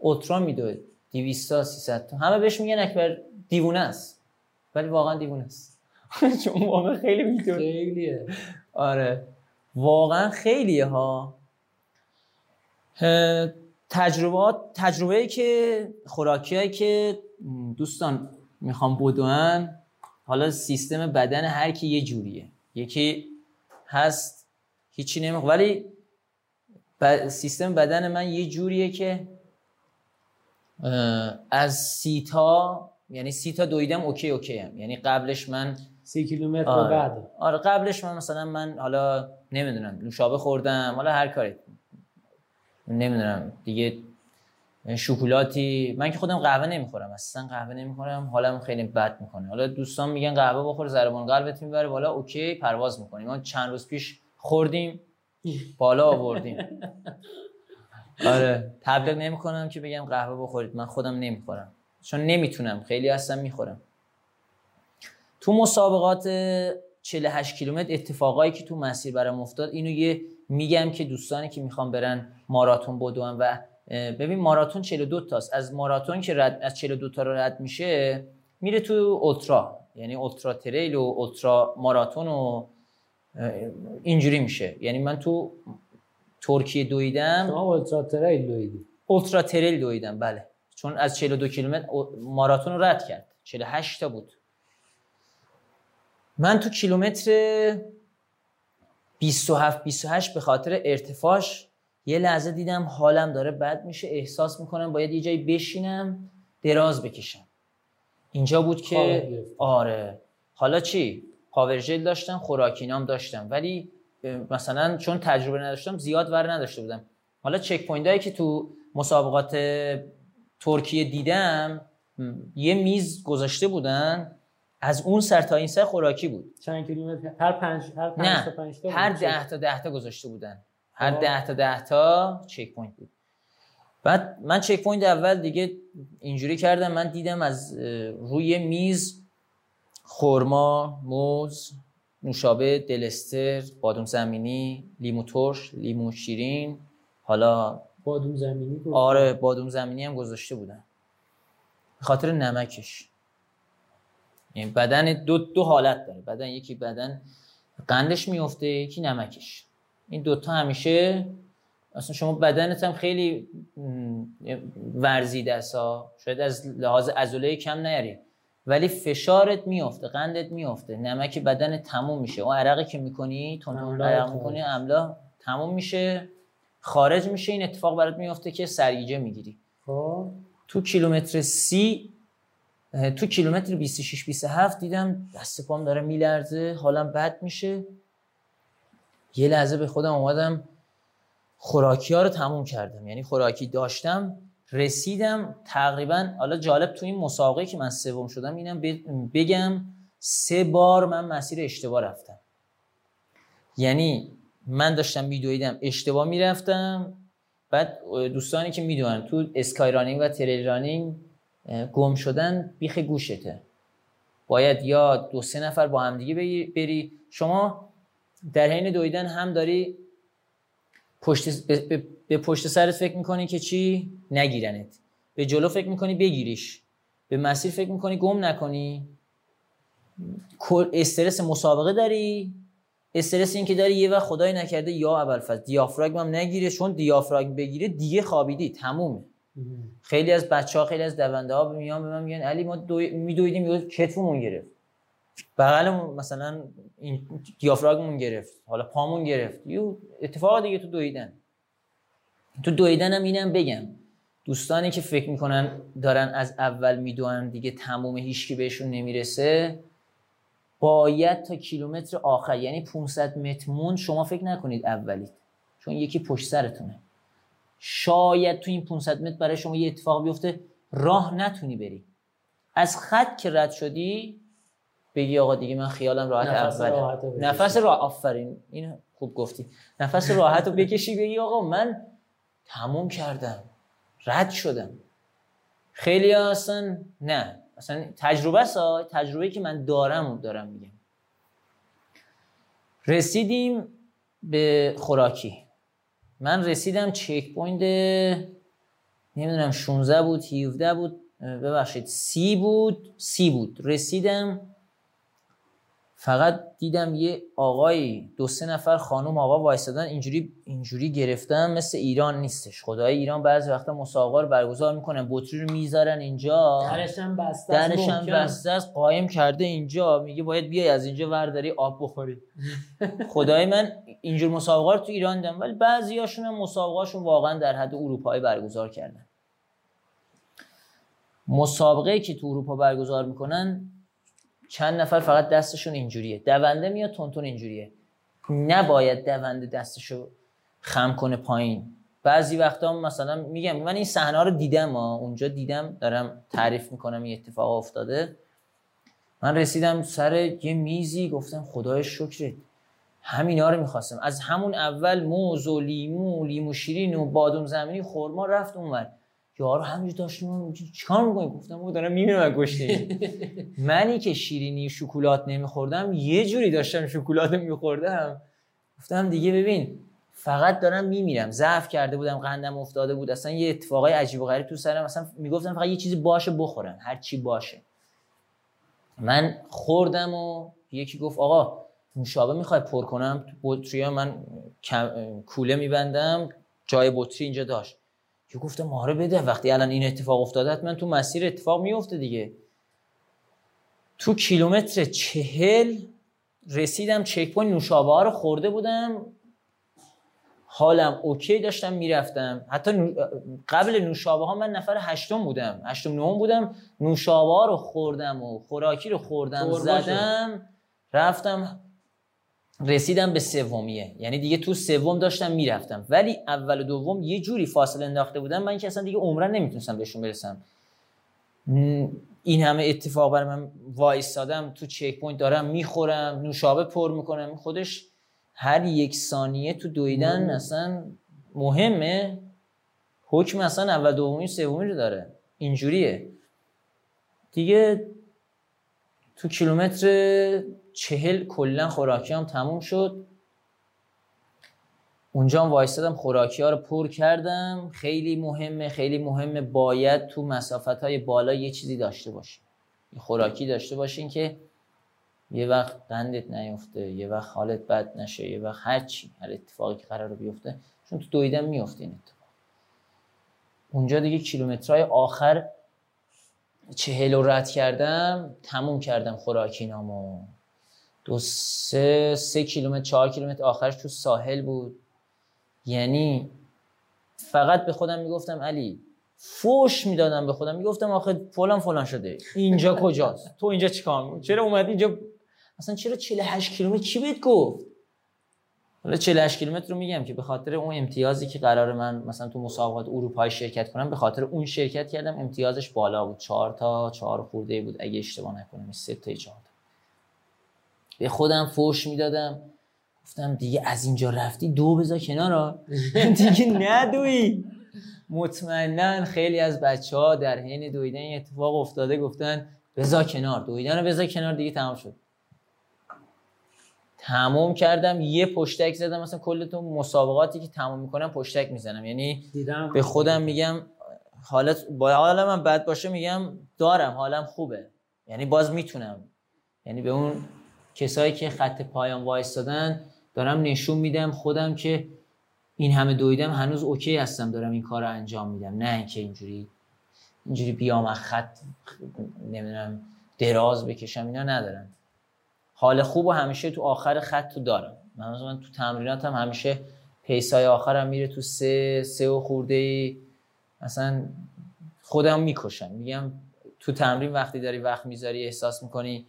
اوترا میدوه 200 تا 300 تا. همه بهش میگن اکبر دیوونه است. ولی واقعا دیوونه است. چون واقعا خیلی میدوه. خیلیه. آره. واقعا خیلیه ها. تجربه ای که خوراکی که دوستان می‌خوام بدون حالا سیستم بدن هر کی یه جوریه. یکی هست هیچی نمی‌خواد ولی ب- سیستم بدن من یه جوریه که از سی تا یعنی سی تا دویدم okay okay هم. یعنی قبلش من سی کیلومتر آره. بعد آره قبلش من مثلا من حالا نمی‌دونم نوشابه خوردم حالا هر کاری نمی‌دونم دیگه شکلاتی من که خودم قهوه نمی‌خورم اصلا قهوه نمی‌خورم حالم خیلی بد می‌کنه. حالا دوستان میگن قهوه بخور ضربان قلبت می‌بره بالا اوکی پرواز می‌کنیم. ما چند روز پیش خوردیم بالا آوردیم. آره. تبلیغ نمی‌کنم که بگم قهوه بخورید. من خودم نمی‌خورم. چون نمی‌تونم. خیلی هستم می‌خورم. تو مسابقات 48 کیلومتر اتفاقایی که تو مسیر برام افتاد اینو یه میگم که دوستانی که می‌خوان برن ماراتون بدون و ببین ماراتون 42 تاست. از ماراتون که رد از 42 تا رو رد میشه میره تو اولترا. یعنی اولترا تریل و اولترا ماراتون و اینجوری میشه. یعنی من تو ترکیه دویدم. شما اولترا تریل دویدی. اولترا تریل دویدم بله. چون از 42 کیلومتر ماراتون رو رد کرد. 48 تا بود. من تو کیلومتر 27 28 به خاطر ارتفاعش یه لحظه دیدم حالم داره بد میشه احساس می‌کنم باید یه جایی بشینم دراز بکشم. اینجا بود که. آره. حالا چی؟ پاور ژل داشتم خوراکینام داشتم. ولی مثلا چون تجربه نداشتم زیاد ور نداشته بودم. حالا checkpoint هایی که تو مسابقات ترکیه دیدم یه میز گذاشته بودن. از اون سر تا این سر خوراکی بود. چند کیلومتر؟ هر پنج هر پنج نه تا پنج تا هر. ده تا ده تا گذاشته بودن. هر آه. ده تا ده تا checkpoint بود. بعد من checkpoint اول دیگه اینجوری کردم من دیدم از روی میز خرما موز نوشابه دلستر بادوم زمینی لیمو ترش لیمو شیرین حالا بادوم زمینی گفت آره بادوم زمینی هم گذاشته بودن به خاطر نمکش. یعنی بدن دو, دو حالت داره. بدن یکی بدن قندش میفته یکی نمکش. این دوتا همیشه اصلا شما بدنت هم خیلی ورزیده است. شاید از لحاظ عضله کم نیاری. ولی فشارت میفته قندت میفته نمک بدن تموم میشه. اون عرقی که می‌کنی تون عرق می‌کنی املا تموم میشه. خارج میشه. این اتفاق برات میفته که سرگیجه می‌گیری. خب. تو کیلومتر سی تو کیلومتر 26 27 دیدم دست پام داره میلرزه. حالم بد میشه. یه لحظه به خودم اومدم خوراکی ها رو تموم کردم. یعنی خوراکی داشتم رسیدم تقریبا حالا جالب تو این مسابقه که من سوم شدم اینم بگم سه بار من مسیر اشتباه رفتم. یعنی من داشتم میدویدم اشتباه می‌رفتم. بعد دوستانی که می‌دونن تو اسکای رانینگ و تریل رانینگ گم شدن بیخ گوشته. باید یا دو سه نفر با همدیگه بری. شما در حین دویدن هم داری پشت به پشت سرت فکر می‌کنی که چی؟ نگیرنت. به جلو فکر می‌کنی بگیریش. به مسیر فکر می‌کنی گم نکنی. استرس مسابقه داری. استرس این که داری یه وقت خدای نکرده یا اول فاز دیافراگم هم نگیره چون دیافراگم بگیره دیگه خوابیدی تمومه. خیلی از بچه ها خیلی از دونده ها میان به من میگن علی ما دو... میدویدیم یه کتفمون گرفت. بغلمون مثلا این دیافراگمون گرفت حالا پامون گرفت. یه اتفاق دیگه تو دویدن. تو دویدن هم اینم بگم. دوستانی که فکر می‌کنن دارن از اول می‌دونن دیگه تموم هیچکی بهشون نمی‌رسه باید تا کیلومتر آخر یعنی 500 متر مون شما فکر نکنید اولید چون یکی پشت سرتونه. شاید تو این 500 متر برای شما یه اتفاق بیفته راه نتونی بری. از خط که رد شدی بگی آقا دیگه من خیالم راحت نفس اول نفس راه آفرین. این خوب گفتی. نفس راحت رو بکشی بگی آقا من تموم کردم. رد شدم. خیلی اصلا نه. اصلا تجربه است تجربه که من دارم دارم میگم. رسیدیم به خوراکی. من رسیدم checkpoint نمی‌دونم 16 بود 17 بود ببخشید سی بود سی بود. رسیدم فقط دیدم یه آقای دو سه نفر خانم آقا وایستادن اینجوری اینجوری گرفتن مثل ایران نیستش. خدای ایران بعضی وقتا مسابقه رو برگزار می‌کنن بطری رو می‌ذارن اینجا. درشم بسته درشم بسته است قایم کرده اینجا. میگه باید بیای از اینجا ورداری آب بخوری. خدای من اینجور مسابقه رو تو ایران دیدم ولی بعضیاشون هم مسابقهشون واقعا در حد اروپایی برگزار کردن. مسابقه که تو اروپا برگزار می‌کنن چند نفر فقط دستشون اینجوریه. دونده میاد تونتون اینجوریه. نباید دونده دستشو خم کنه پایین. بعضی وقتا مثلا میگم من این صحنه رو دیدم ها. اونجا دیدم دارم تعریف می‌کنم این اتفاق افتاده. من رسیدم سر یه میزی گفتم خدای شکرت. همینا رو می‌خواستم. از همون اول موز و لیمو لیمو شیرین و بادوم زمینی خورما رفت اونور. یارو همینجور داشتیم چیکار می‌کنی؟ گفتم او دارم میمیرم گشته منی که شیرینی شکلات نمیخوردم یه جوری داشتم شکلات میخوردم. گفتم دیگه ببین فقط دارم میمیرم. ضعف کرده بودم قندم افتاده بود. اصلا یه اتفاقای عجیب و غریب تو سرم. اصلا می‌گفتم فقط یه چیزی باشه بخورم. هر چی باشه. من خوردم و یکی گفت آقا نوشابه می‌خوای پر کنم؟ بطری من کوله میبندم. جای بطری اینجا داشت. که گفتم آره بده وقتی الان این اتفاق افتاده من تو مسیر اتفاق میفته دیگه. تو کیلومتر چهل رسیدم checkpoint نوشابه ها رو خورده بودم. حالم okay داشتم می‌رفتم. حتی قبل نوشابه ها من نفر هشتم بودم. هشتم نهم بودم. نوشابه ها رو خوردم و خوراکی رو خوردم زدم رفتم رسیدم به سومیه. یعنی دیگه تو سوم داشتم می‌رفتم. ولی اول و دوم یه جوری فاصله انداخته بودم من که اصلا دیگه عمرن نمی‌تونستم بهشون برسم. این همه اتفاق برای من وایستادم تو چک پوینت دارم می‌خورم نوشابه پر می‌کنم. خودش هر یک ثانیه تو دویدن اصلا مهمه. حکم اصلا اول دومی سومی رو داره. اینجوریه. دیگه تو کیلومتر چهل کلا خوراکی هم تموم شد. اونجا هم وایستادم خوراکی ها رو پر کردم. خیلی مهمه خیلی مهمه باید تو مسافت های بالا یه چیزی داشته باشیم خوراکی داشته باشین که یه وقت قندت نیفته یه وقت حالت بد نشه یه وقت هر چی هر اتفاقی که قرار بیفته چون تو دویدن میفته این اتفاق. اونجا دیگه کیلومترهای آخر چهل رد کردم تموم کردم خوراکینامو دو سه سه کیلومتر چهار کیلومتر. آخرش تو ساحل بود. یعنی فقط به خودم می‌گفتم علی فوش می‌دادم به خودم. می‌گفتم آخه فلان فلان شده. اینجا کجاست؟ تو اینجا چیکار می‌کنی؟ چرا اومدی اینجا؟ اصلا چرا 48 کیلومتر؟ چی بهت گفت؟ حالا 48 کیلومتر رو میگم که به خاطر اون امتیازی که قرار من مثلا تو مسابقات اروپایی شرکت کنم به خاطر اون شرکت کردم امتیازش بالا بود. 4 تا 4 خورده بود. اگه اشتباه نکنم 3 تا 4 به خودم فوش می‌دادم. گفتم دیگه از اینجا رفتی دو بذار کنار دیگه ندوی. مطمئنا خیلی از بچه ها در حین دویدن این اتفاق افتاده گفتن بذار کنار. دویدن رو بذار کنار دیگه تمام شد. تمام کردم. یه پشتک زدم. مثلا کل تو مسابقاتی که تمام می‌کنم پشتک می‌زنم. یعنی به خودم میگم حالت با حالا من بد باشه میگم دارم. حالم خوبه. یعنی باز می‌تونم. یعنی به اون کسایی که خط پایان وایستادن دارم نشون میدم خودم که این همه دویدم هنوز اوکی هستم دارم این کار رو انجام میدم. نه اینکه اینجوری اینجوری بیام خط نمی‌دونم دراز بکشم اینا ندارم حال خوب و همیشه تو آخر خط تو دارم. من, من تو تمریناتم هم همیشه پیسای آخرم میره تو سه سه و خورده ای مثلا خودم می‌کشم. میگم تو تمرین وقتی داری وقت می‌ذاری احساس می‌کنی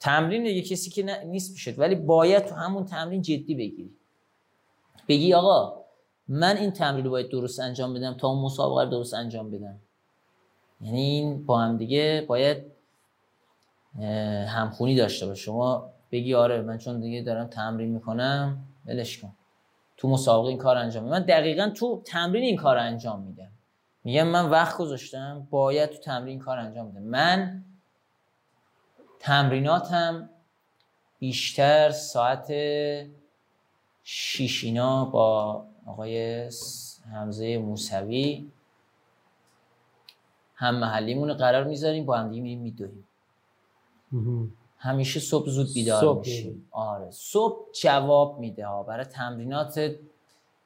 تمرین دیگه کسی که نیست میشه ولی باید تو همون تمرین جدی بگیری. بگی آقا من این تمرین رو باید درست انجام بدم تا اون مسابقه رو درست انجام بدم. یعنی این با هم دیگه باید همخونی داشته باشه شما بگی آره من چون دیگه دارم تمرین می‌کنم ولش کن. تو مسابقه این کار انجام میدم. من دقیقا تو تمرین این کار انجام میدم. میگم من وقت گذاشتم باید تو تمرین کار انجام میدم. من تمریناتم بیشتر ساعت شیشینا با آقای حمزه موسوی هم محلیمون قرار می‌ذاریم با هم دیگه میریم میدویم. همیشه صبح زود بیدار صبح میشیم. آره. صبح جواب میده. ها برای تمرینات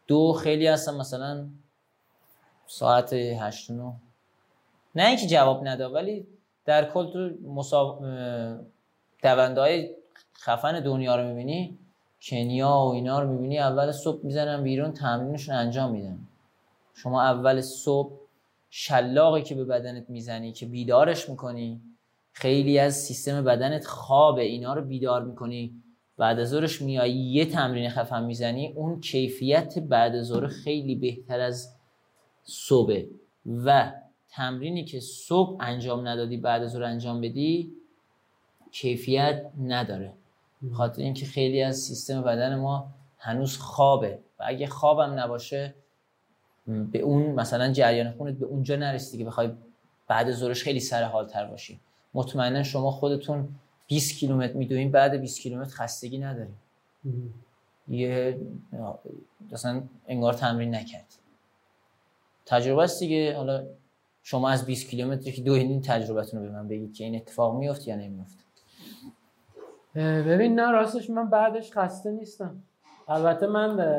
دو خیلی هستن مثلا ساعت هشت نه اینکه جواب نده ولی در کل تو مساب... دونده های خفن دنیا رو می‌بینی کنیا و اینا رو می‌بینی اول صبح می‌زنن بیرون تمرینشون انجام میدن. شما اول صبح شلاقی که به بدنت می‌زنی که بیدارش می‌کنی خیلی از سیستم بدنت خوابه اینا رو بیدار می‌کنی. بعد از ظهرش میایی یه تمرین خفن می‌زنی اون کیفیت بعد از ظهر خیلی بهتر از صبح و تمرینی که صبح انجام ندادی بعد از ظهر انجام بدی کیفیت نداره. خاطر اینکه خیلی از سیستم بدن ما هنوز خوابه. و اگه خوابم نباشه به اون مثلا جریان خونت به اونجا نرسیدی که بخوای بعد ظهرش خیلی سر حال تر باشی. مطمئنا شما خودتون 20 کیلومتر میدوین بعد 20 کیلومتر خستگی نداریم یه مثلا انگار تمرین نکرد. تجربه است دیگه. حالا شما از 20 کیلومتری که دویدین تجربتون رو به من بگید که این اتفاق میفت یا نمیفت ببین نه راستش من بعدش خسته نیستم. البته من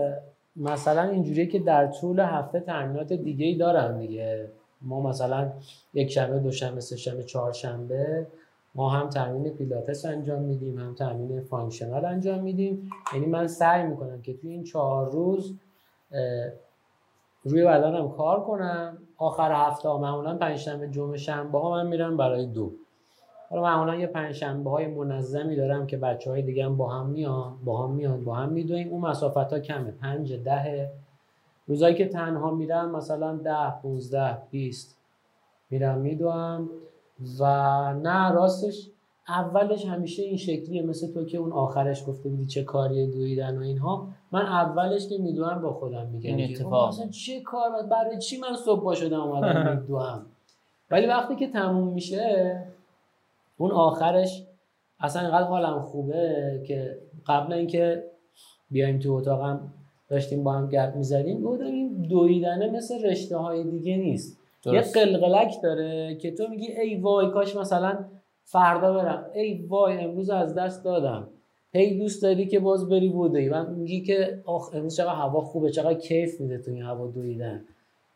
مثلا اینجوریه که در طول هفته تمرینات دیگه ای دارم دیگه. ما مثلا یک شنبه دوشنبه سه شنبه چهارشنبه ما هم تمرین پیلاتس انجام میدیم هم تمرین functional انجام میدیم. یعنی من سعی می‌کنم که توی این چهار روز روی بدنم کار کنم. آخر هفته ها معمولا پنجشنبه جمعه شنبه ها من میرم برای دو. حالا معمولا یه پنجشنبه های منظمی دارم که بچه های دیگه هم با هم میان با هم میان با هم میدویم. اون مسافت ها کمه پنج ده روزایی که تنها میرم مثلا ده 15 20 میرم میدوم. و نه راستش اولش همیشه این شکلیه مثل تو که اون آخرش گفته بودی چه کاری دویدن و اینها. من اولش که میدوام با خودم میگم این اتفاق. مثلا چه کار برای چی من صبح با شدم اومدم میدوام ولی وقتی که تموم میشه اون آخرش اصلا اینقدر حالم خوبه که قبل اینکه بیایم تو اتاقم داشتیم با هم گپ می‌زدیم گفتم این دویدنه مثل رشته های دیگه نیست. یه قلقلک داره که تو میگی ای وای کاش مثلا فردا برم. ای وای امروز از دست دادم. هی دوست داری که باز بری بودی و میگی که آخ امروز چقدر هوا خوبه چقدر کیف میده تو این هوا دویدن.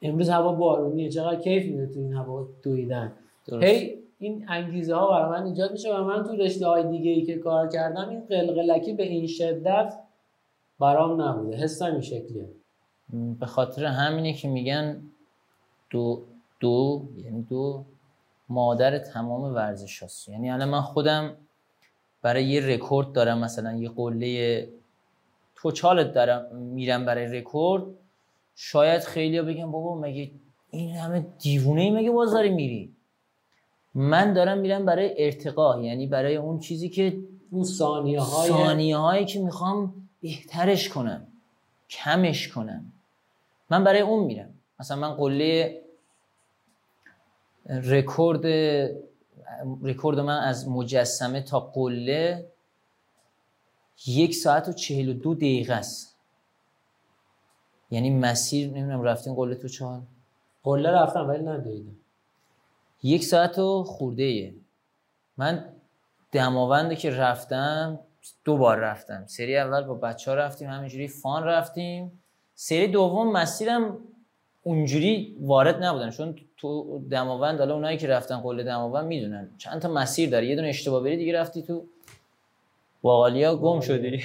امروز هوا بارونیه چقدر کیف میده تو این هوا دویدن. هی این انگیزه ها برای من ایجاد میشه و من تو رشته های دیگه ای که کار کردم این قلقلکی به این شدت برام نبوده. حسم این شکلیه. به خاطر همینه که میگن دو دو یعنی دو مادر تمام ورزش هست یعنی الان من خودم برای یه رکورد دارم مثلا یه قله توچالت دارم میرم برای رکورد شاید خیلی بگم بابا مگه این همه دیوونه ای مگه باز داری میری؟ من دارم میرم برای ارتقا یعنی برای اون چیزی که اون ثانیه های ثانیه هایی که می‌خوام بهترش کنم کمش کنم. من برای اون میرم. مثلا من قله رکورد رکورد من از مجسمه تا قله یک ساعت و چهل و دو دقیقه است. یعنی مسیر نمی‌دونم رفتین قله تو چهار؟ قله رفتم ولی ندویدم یک ساعت و خورده. ایه. من دماونده که رفتم دو بار رفتم. سری اول با بچه ها رفتیم همینجوری فان رفتیم. سری دوم مسیرم اونجوری وارد نبودن چون تو دماوند حالا اونایی که رفتن قله دماوند می‌دونن. چند تا مسیر داره. یه دونه اشتباه بری دیگه رفتی تو باقالیا گم شدی.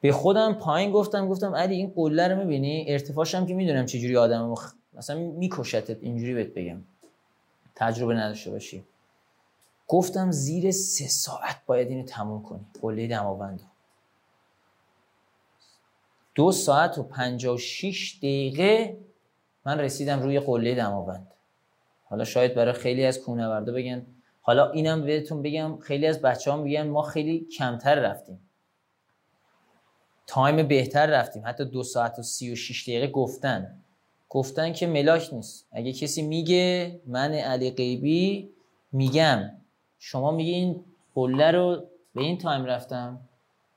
به خودم پایین گفتم گفتم علی این قله رو می‌بینی؟ ارتفاعش هم که می‌دونم چجوری آدم مخ... مثلا میکشتت اینجوری بهت بگم. تجربه نداشته باشی. گفتم زیر سه ساعت باید اینو تموم کنی. قله دماوند دو ساعت و پنجاه و شیش دقیقه من رسیدم روی قله دماوند. حالا شاید برای خیلی از کوهنوردا بگن. حالا اینم بهتون بگم خیلی از بچه هم بگن ما خیلی کمتر رفتیم. time بهتر رفتیم. حتی دو ساعت و سی و شیش دقیقه گفتن. گفتن که ملاک نیست. اگه کسی میگه من علی غیبی میگم. شما میگه این قله رو به این time رفتم.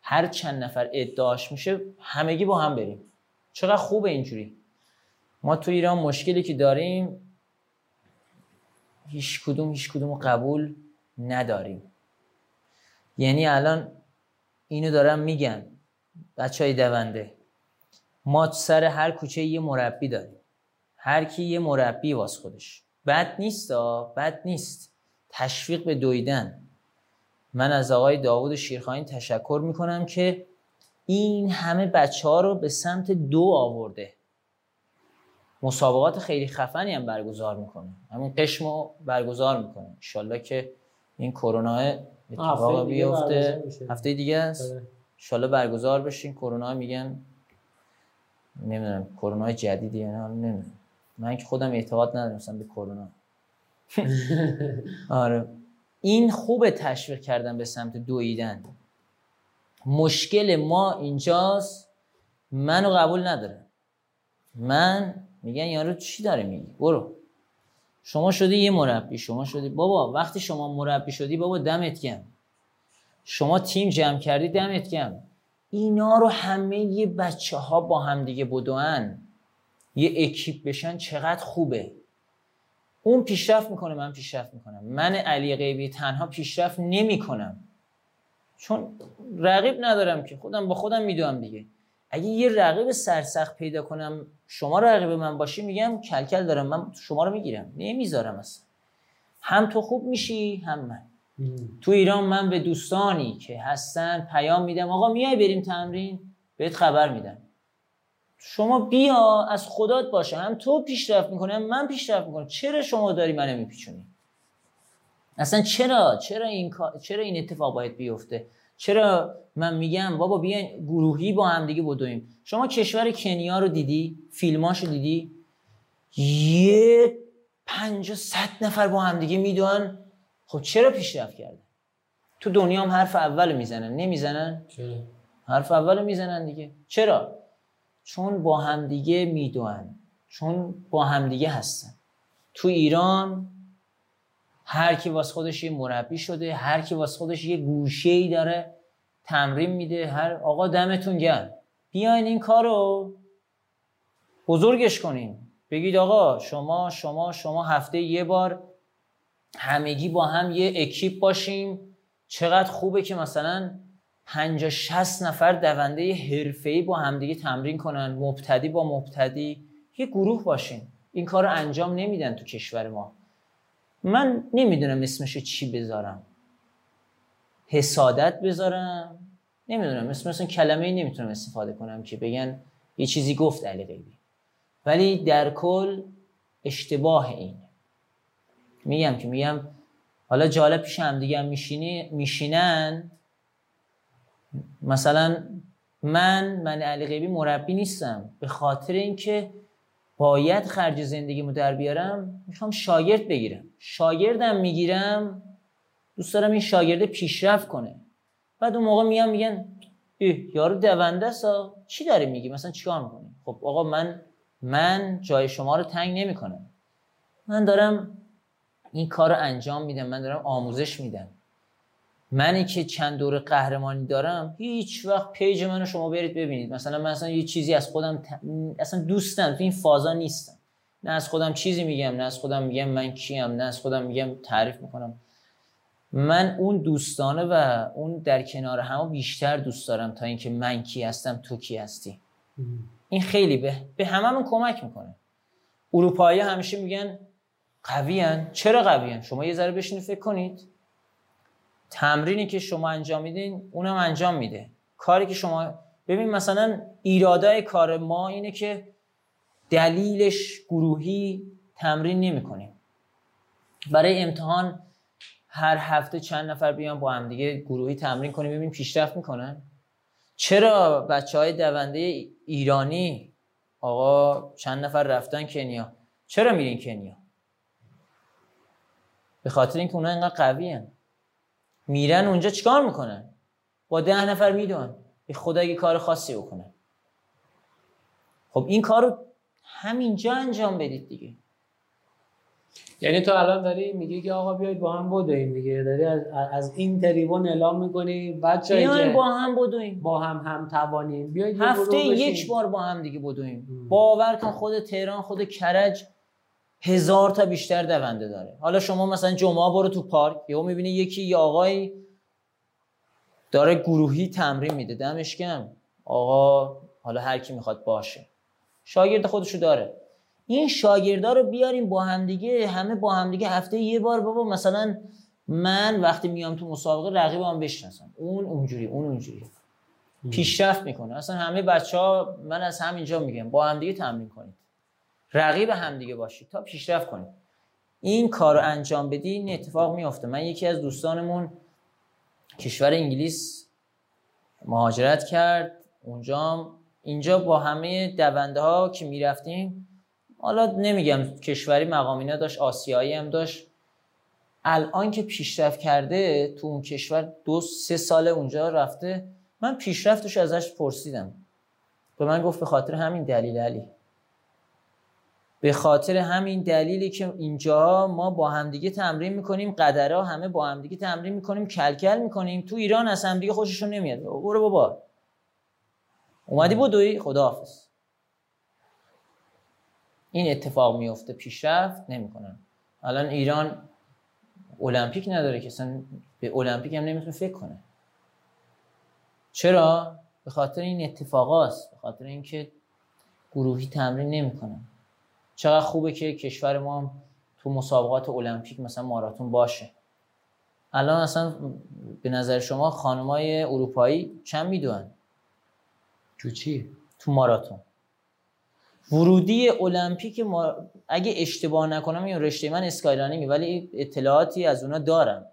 هر چند نفر ادعاش میشه همگی با هم بریم. چقدر خوبه اینجوری. ما تو ایران مشکلی که داریم هیچ کدوم هیچ کدوم قبول نداریم. یعنی الان اینو دارم میگن بچه های دونده. ما سر هر کوچه یه مربی داریم. هر کی یه مربی واس خودش. بد نیست بد نیست. تشویق به دویدن. من از آقای داوود شیرخانی تشکر می‌کنم که این همه بچه ها رو به سمت دو آورده. مسابقات خیلی خفنی هم برگزار می‌کنه. همین قشم رو برگزار می‌کنه. انشالله که این کرونا اتفاق بیفته. هفته دیگه است. آره. انشالله برگزار بشین. کرونا میگن نمی‌دونم کرونا جدیدی نه نمی‌دونم. من که خودم اعتقاد ندارم به کرونا. آره. این خوب تشویق کردن به سمت دویدن. مشکل ما اینجاست منو قبول نداره. من میگن یارو چی داره میگی برو. شما شدی یه مربی شما شدی. بابا وقتی شما مربی شدی بابا دمت گم شما تیم جمع کردی دمت گم اینا رو همه یه بچه ها با هم دیگه یه اکیپ بشن چقدر خوبه. اون پیشرفت می‌کنه من پیشرفت می‌کنم. من علی غیبی تنها پیشرفت نمی‌کنم. چون رقیب ندارم که خودم با خودم می‌دونم دیگه. اگه یه رقیب سرسخت پیدا کنم شما رقیب من باشی میگم کلکل دارم من شما رو می‌گیرم. نمی‌ذارم اصلا. هم تو خوب میشی هم من. تو ایران من به دوستانی که هستن پیام میدم آقا میای بریم تمرین؟ بهت خبر میدم. شما بیا از خدات باشه. هم تو پیشرفت می‌کنی هم من پیشرفت می‌کنم. چرا شما داری منو میپیچونی؟ اصلا چرا؟ چرا این چرا این اتفاق باید بیفته؟ چرا من میگم بابا بیاین گروهی با هم دیگه بدویم. شما کشور کنیا رو دیدی؟ فیلماشو دیدی؟ یه پنج صد نفر با هم دیگه می‌دونن خب چرا پیشرفت کرده تو دنیا هم حرف اول می‌زنن. نمی‌زنن؟ چرا؟ حرف اول می‌زنن دیگه. چرا؟ چون با همدیگه می‌دونن چون با همدیگه هستن. تو ایران هر کی واس خودش یه مربی شده هر کی واس خودش یه گوشه ای داره تمرین میده هر آقا دمتون گرم. بیاین این کارو بزرگش کنیم بگید آقا شما شما شما هفته یه بار همگی با هم یه اکیپ باشیم چقدر خوبه که مثلا 50 60 نفر دونده حرفه‌ای با همدیگه تمرین کنن مبتدی با مبتدی. یه گروه باشین. این کار رو انجام نمیدن تو کشور ما. من نمی‌دونم اسمش چی بذارم. حسادت بذارم. نمی‌دونم. اسم مثلا کلمه ای نمی‌تونم استفاده کنم که بگن یه چیزی گفت علی غیبی. ولی در کل اشتباه این. میگم که میگم حالا جالب پیش هم دیگه هم میشینن. مثلا من من علی غیبی مربی نیستم. به خاطر اینکه باید خرج زندگیمو در بیارم می‌خوام شاگرد بگیرم. شاگردم می‌گیرم دوست دارم این شاگرد پیشرفت کنه. بعد اون موقع میگم میگن یارو دونده سا چی داری میگی؟ مثلا چیکار می‌کنی؟ خب آقا من من جای شما رو تنگ نمی‌کنم. من دارم این کار رو انجام میدم. من دارم آموزش میدم. منی که چند دور قهرمانی دارم هیچ وقت پیج منو شما برید ببینید. مثلا من اصلا یه چیزی از خودم اصلا دوستم تو این فازا نیستم. نه از خودم چیزی میگم نه از خودم میگم من کیم نه از خودم میگم تعریف می‌کنم. من اون دوستانه و اون در کنار هم بیشتر دوست دارم تا اینکه من کی هستم تو کی هستی. این خیلی به به هممون کمک می‌کنه. اروپایی همیشه میگن قویان چرا قویان شما یه ذره بشینید فکر کنید. تمرینی که شما انجام میدین اونم انجام میده. کاری که شما ببین مثلا ایرادای کار ما اینه که دلیلش گروهی تمرین نمی‌کنیم. برای امتحان هر هفته چند نفر بیان با هم دیگه گروهی تمرین کنیم ببینیم پیشرفت می‌کنن. چرا بچه های دونده ایرانی آقا چند نفر رفتن کنیا؟ چرا میرین کنیا؟ به خاطر اینکه اونا اینقدر قوی هن. میرن اونجا چیکار می‌کنن؟ با ده نفر میدون. به خدا اگه کار خاصی بکنن. خب این کار رو همینجا انجام بدید دیگه. یعنی تو الان داری میگی که آقا بیاید با هم بدویم دیگه. داری از, از این تریبون اعلام می‌کنی بچه بیاید با هم بدویم. با هم هم توانیم. بیاید هفته یک بار با هم دیگه بدویم. باور کن خود تهران خود کرج هزار تا بیشتر دونده داره. حالا شما مثلا جمعه برو تو پارک یهو می‌بینی یکی یا آقای داره گروهی تمرین میده. دمش کم آقا حالا هر کی می‌خواد باشه. شاگرد خودشو داره. این شاگردا رو بیاریم با همدیگه همه با همدیگه هفته یه بار بابا مثلا من وقتی میام تو مسابقه رقیبم بشناسم. اون اونجوری اون اونجوری. پیشرفت می‌کنه. اصلا همه بچه ها من از همینجا میگم با همدیگه تمرین کنید. رقیب همدیگه باشید. تا پیشرفت کنید. این کار رو انجام بدی این اتفاق میافته. من یکی از دوستانمون کشور انگلیس مهاجرت کرد. اونجا اینجا با همه دونده ها که می‌رفتیم حالا نمیگم کشوری مقامینا داشت آسیایی هم داشت. الان که پیشرفت کرده تو اون کشور دو سه سال اونجا رفته. من پیشرفتش ازش پرسیدم. به من گفت به خاطر همین دلیل علی. به خاطر همین دلیلی که اینجا ما با همدیگه تمرین می‌کنیم قدرها همه با همدیگه تمرین می‌کنیم کلکل می‌کنیم. تو ایران از همدیگه خوششون نمیاد. برو بابا. اومدی بدوی خداحافظ. این اتفاق میفته پیشرفت نمی‌کنن. الان ایران المپیک نداره که اصلا به المپیک هم نمی‌تونه فکر کنه. چرا؟ به خاطر این اتفاقاست به خاطر اینکه گروهی تمرین نمی‌کنن. چقدر خوبه که کشور ما تو مسابقات المپیک مثلا ماراتون باشه. الان اصلا به نظر شما خانمای اروپایی چند می‌دونن؟ تو چی؟ تو ماراتون. ورودی المپیک ما اگه اشتباه نکنم این رشته من اسکایرانی ولی اطلاعاتی از اونا دارم.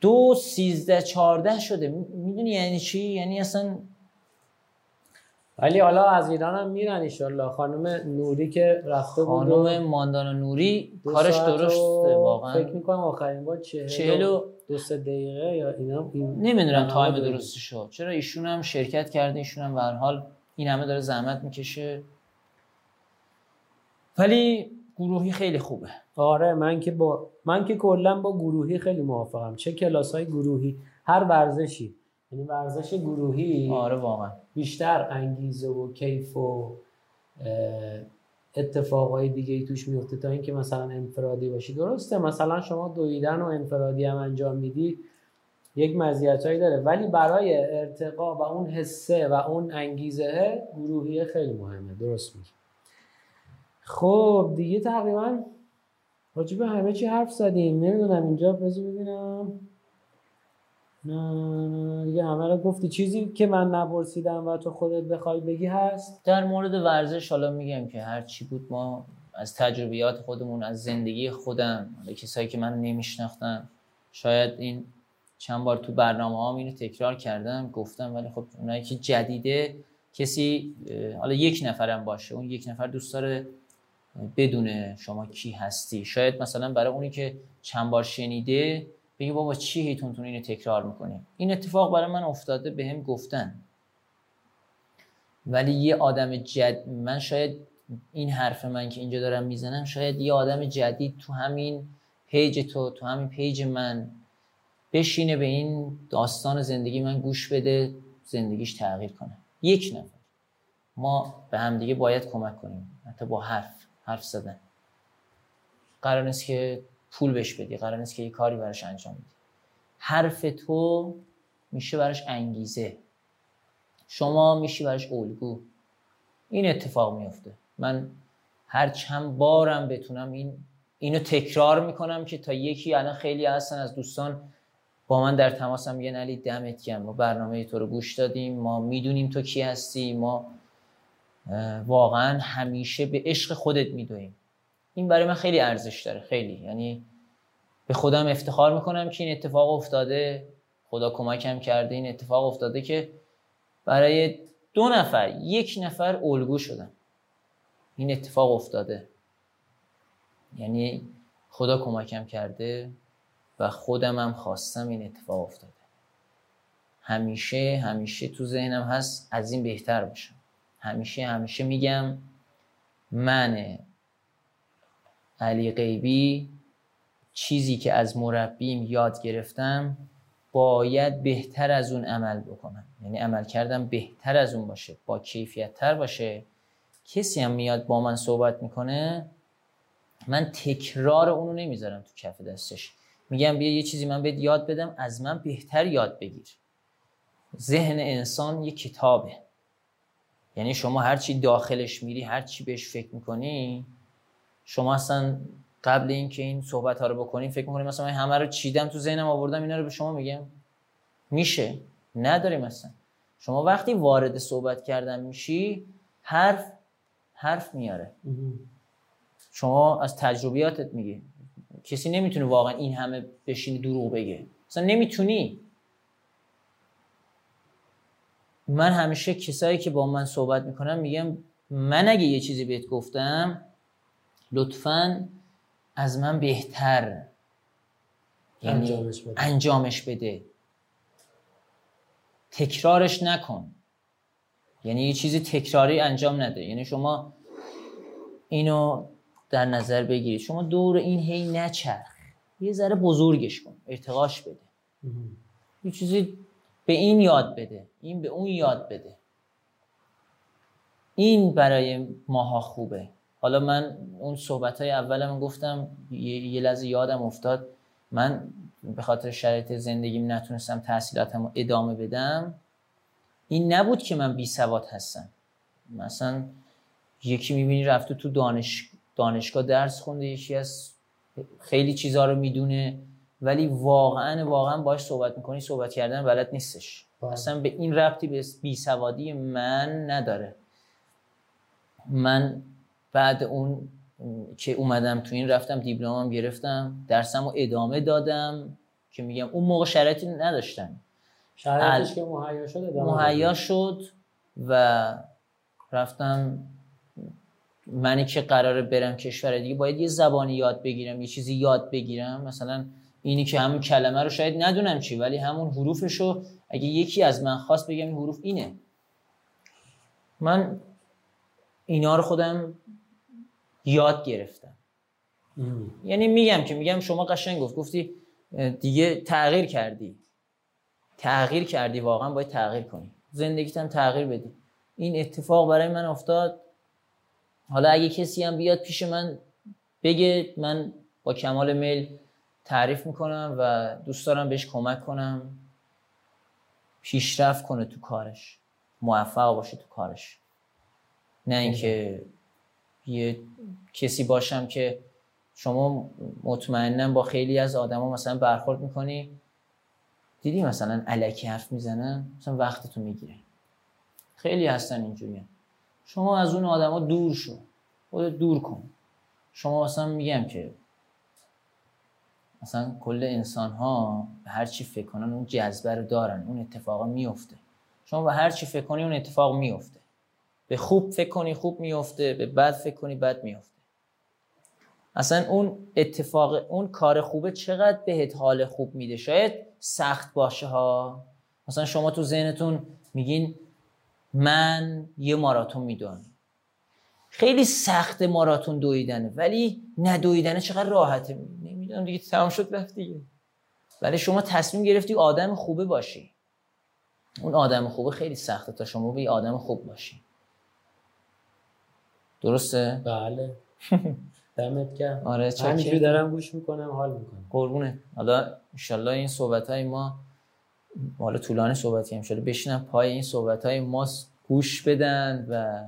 دو سیزده چارده شده. می‌دونی یعنی چی؟ یعنی اصلا ولی حالا از ایران هم میرن ایشالله خانم نوری که رفته بود خانم ماندانا نوری کارش درسته واقعا. فکر می‌کنم آخرین بار چهل و دو سه دقیقه یا اینا این نمی‌دونم تایم درستی شد. چرا ایشون هم شرکت کرده ایشون هم به حال این همه داره زحمت می‌کشه. ولی گروهی خیلی خوبه. آره من که با من که کلا با گروهی خیلی موافقم. چه کلاس های گروهی هر ورزشی. یعنی ورزش گروهی آره واقعا. بیشتر انگیزه و کیف و اتفاقای دیگه ای توش میفته تا اینکه مثلا انفرادی باشی. درسته مثلا شما دویدن و انفرادی هم انجام میدی یک مزیتایی داره. ولی برای ارتقا و اون حسه و اون انگیزه گروهی خیلی مهمه. درست میگی. خب دیگه تقریبا راجب همه چی حرف زدیم. نمی‌دونم اینجا بذار ببینم. دیگه همه رو گفتی. چیزی که من نپرسیدم و تو خودت بخوای بگی هست؟ در مورد ورزش حالا میگم که هر چی بود ما از تجربیات خودمون از زندگی خودم کسایی که من نمیشناختن شاید این چند بار تو برنامه ها اینو تکرار کردم گفتم ولی خب اونایی که جدیده کسی حالا یک نفرم باشه اون یک نفر دوست داره بدونه شما کی هستی. شاید مثلا برای اونی که چند بار شنیده بگی بابا چی هیتون تون اینو تکرار می‌کنی؟ این اتفاق برای من افتاده به هم گفتن. ولی یه آدم جد من شاید این حرف من که اینجا دارم می‌زنم شاید یه آدم جدید تو همین page تو تو همین page من بشینه به این داستان زندگی من گوش بده زندگیش تغییر کنه. یک نفر. ما به هم دیگه باید کمک کنیم حتی با حرف حرف زدن. قرار نیست که پول بهش بدی قرار نیست که یه کاری براش انجام بدی. حرف تو میشه براش انگیزه. شما میشی براش الگو. این اتفاق میفته من هر چند بارم بتونم این اینو تکرار می‌کنم که تا یکی الان خیلی هستن از دوستان با من در تماس هم میگن علی دمت گرم. ما برنامه تو رو گوش دادیم ما می‌دونیم تو کی هستی ما واقعا همیشه به عشق خودت میدویم. این برای من خیلی ارزش داره خیلی. یعنی به خودم افتخار می‌کنم که این اتفاق افتاده. خدا کمکم کرده این اتفاق افتاده که برای دو نفر یک نفر الگو شدم. این اتفاق افتاده. یعنی خدا کمکم کرده و خودم هم خواستم این اتفاق افتاده. همیشه همیشه تو ذهنم هست از این بهتر باشم. همیشه همیشه میگم من علی غیبی چیزی که از مربیم یاد گرفتم باید بهتر از اون عمل بکنم. یعنی عمل کردم بهتر از اون باشه با کیفیت تر باشه. کسی هم میاد با من صحبت می‌کنه من تکرار اونو نمی‌ذارم تو کف دستش. میگم بیا یه چیزی من بهت یاد بدم از من بهتر یاد بگیر. ذهن انسان یه کتابه. یعنی شما هر چی داخلش میری هر چی بهش فکر می‌کنی شما اصلا قبل اینکه این صحبت ها رو بکنیم فکر می‌کنیم مثلا همه رو چیدم تو ذهنم آوردم اینا رو به شما میگم؟ میشه. نداریم مثلا شما وقتی وارد صحبت کردن میشی حرف حرف میاره. شما از تجربیاتت میگی. کسی نمی‌تونه واقعا این همه بشینی دروغ بگه. اصلا نمی‌تونی. من همیشه کسایی که با من صحبت می‌کنم میگم من اگه یه چیزی بهت گفتم لطفا از من بهتر. یعنی انجامش بده. انجامش بده. تکرارش نکن. یعنی یه چیزی تکراری انجام نده. یعنی شما اینو در نظر بگیرید. شما دور این هی نچرخ. یه ذره بزرگش کن. ارتقاش بده. یه چیزی به این یاد بده. این به اون یاد بده. این برای ماها خوبه. حالا من اون صحبت های اولم گفتم یه, لحظه یادم افتاد. من به خاطر شرایط زندگیم نتونستم تحصیلاتم رو ادامه بدم. این نبود که من بی سواد هستم. مثلا یکی می‌بینی رفته تو دانش دانشگاه درس خونده یکی از خیلی چیزها رو می‌دونه ولی واقعا واقعا باش صحبت می‌کنی صحبت کردن بلد نیستش. بله. اصلا به این ربطی به بیسوادی من نداره. من بعد اون که اومدم تو این رفتم دیپلمم گرفتم. درسم رو ادامه دادم که میگم اون موقع شرایطی نداشتم شرایطش که مهیا شد مهیا شد و رفتم منی که قراره برم کشور دیگه باید یه زبانی یاد بگیرم یه چیزی یاد بگیرم. مثلا اینی که همون کلمه رو شاید ندونم چی ولی همون حروفش رو اگه یکی از من خواست بگم این حروف اینه. من اینا رو خودم یاد گرفتم. یعنی میگم که میگم شما قشنگ گفت گفتی دیگه تغییر کردی. تغییر کردی واقعا باید تغییر کنی. زندگیت هم تغییر بدی. این اتفاق برای من افتاد. حالا اگه کسی هم بیاد پیش من بگه من با کمال میل تعریف می‌کنم و دوست دارم بهش کمک کنم. پیشرفت کنه تو کارش. موفق باشه تو کارش. نه اینکه یه کسی باشم که شما مطمئنا با خیلی از آدما مثلا برخورد می‌کنی؟ دیدی مثلا علکی حرف می‌زنن؟ مثلا وقتتو می‌گیره خیلی هستن اینجوری شما از اون آدما دور شو. خودت دور کن. شما مثلا میگم که مثلا کل انسان ها به هر چی فکر کنن اون جذبه رو دارن. اون اتفاق میفته شما به هر چی فکر کنی اون اتفاق میفته به خوب فکر کنی خوب میفته به بد فکر کنی بد میفته اصلا اون اتفاق اون کار خوبه چقدر بهت حال خوب میده؟ شاید سخت باشه ها. مثلا شما تو ذهنتون میگین من یه ماراتون می‌دونم. خیلی سخت ماراتون دویدنه ولی ندویدنه چقدر راحته. نمی‌دونم دیگه تمام شد رفت دیگه. ولی شما تصمیم گرفتی آدم خوبه باشی. اون آدم خوبه خیلی سخته تا شما به آدم خوب باشی. درسته؟ بله. دمت گرم. آره همینجوری دارم گوش می‌کنم حال می‌کنم. قربونه. حالا انشالله این صحبت های ما حالا طولانی صحبتی هم شده بشینم پای این صحبت های ما گوش بدن و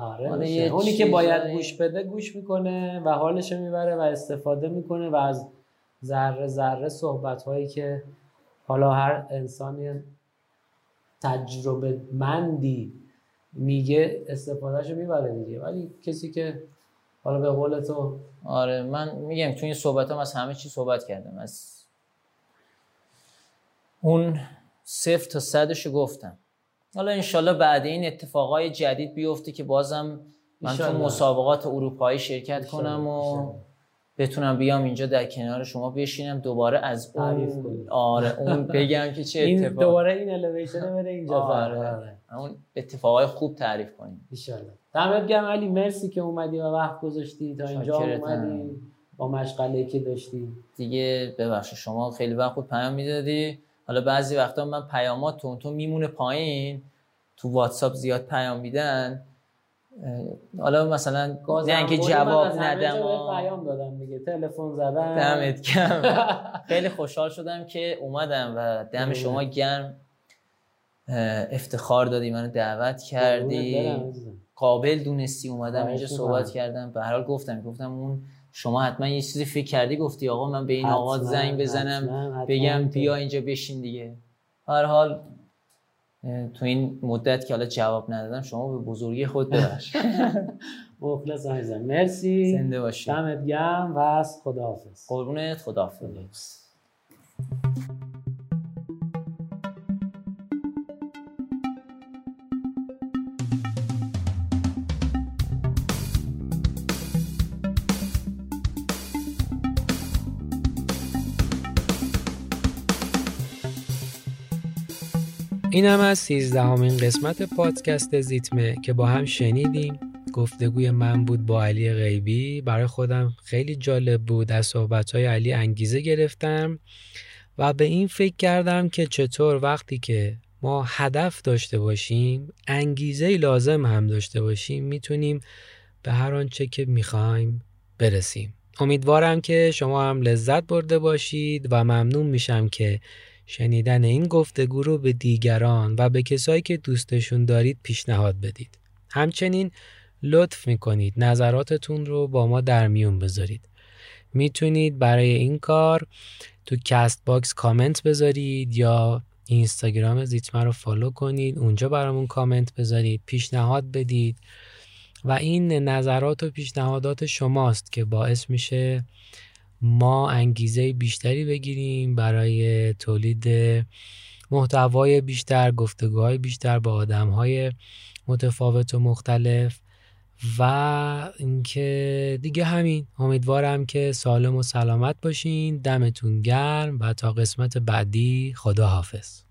آره اونی که باید گوش بده گوش می‌کنه و حالش می‌بره و استفاده می‌کنه و از ذره ذره صحبت هایی که حالا هر انسانی تجربه مندی میگه استفادهشو می‌بره دیگه. ولی کسی که حالا به قول تو آره من میگم تو این صحبت هم از همه چی صحبت کردم. از اون صفر تا صدشو گفتم. حالا انشالله بعد این اتفاقای جدید بیفته که بازم من تو مسابقات اروپایی شرکت کنم و بتونم بیام اینجا در کنار شما بشینم دوباره از اون آره اون بگم که چه اتفاق دوباره این الیویشن بره اینجا آره. آره. اون اتفاقای خوب تعریف کنیم. ان دمت گرم علی مرسی که اومدی و وقت گذاشتی. تا اینجا اومدی. با مشغله که داشتی. دیگه ببخشید شما خیلی وقت خود پیام می‌دادی. حالا بعضی وقتا من پیامات تو تو میمونه پایین. تو واتساپ زیاد پیام میدن. حالا مثلا نه که جواب ندم پیام دادم دیگه. تلفن زدم دمت کم خیلی خوشحال شدم که اومدم و دم شما گرم. افتخار دادی منو دعوت کردی. قابل دونستی اومدم اینجا صحبت کردم. به هر حال گفتم گفتم اون شما حتما یه چیزی فکر کردی گفتی آقا من به این آقا زنگ بزنم بگم بیا اینجا بشین دیگه. هر حال تو این مدت که حالا جواب ندادم شما به بزرگی خود ببخش. مخلص عزیزم. مرسی. زنده باشی. دمت گرم و خداحافظ. قربونت خداحافظ. این هم از سیزدهمین قسمت پادکست زیتمه که با هم شنیدیم. گفتگوی من بود با علی غیبی. برای خودم خیلی جالب بود. از صحبتهای علی انگیزه گرفتم و به این فکر کردم که چطور وقتی که ما هدف داشته باشیم انگیزه لازم هم داشته باشیم می‌تونیم به هر آنچه که می‌خوایم برسیم. امیدوارم که شما هم لذت برده باشید و ممنون میشم که شنیدن این گفتگو رو به دیگران و به کسایی که دوستشون دارید پیشنهاد بدید. همچنین لطف می‌کنید نظراتتون رو با ما در میون بذارید. می‌تونید برای این کار تو Castbox comment بذارید یا اینستاگرام زیتمه رو follow کنید اونجا برامون کامنت بذارید پیشنهاد بدید و این نظرات و پیشنهادات شماست که باعث میشه ما انگیزه بیشتری بگیریم برای تولید محتوای بیشتر گفتگوهای بیشتر با آدمهای متفاوت و مختلف و اینکه دیگه همین. امیدوارم که سالم و سلامت باشین. دمتون گرم و تا قسمت بعدی خدا حافظ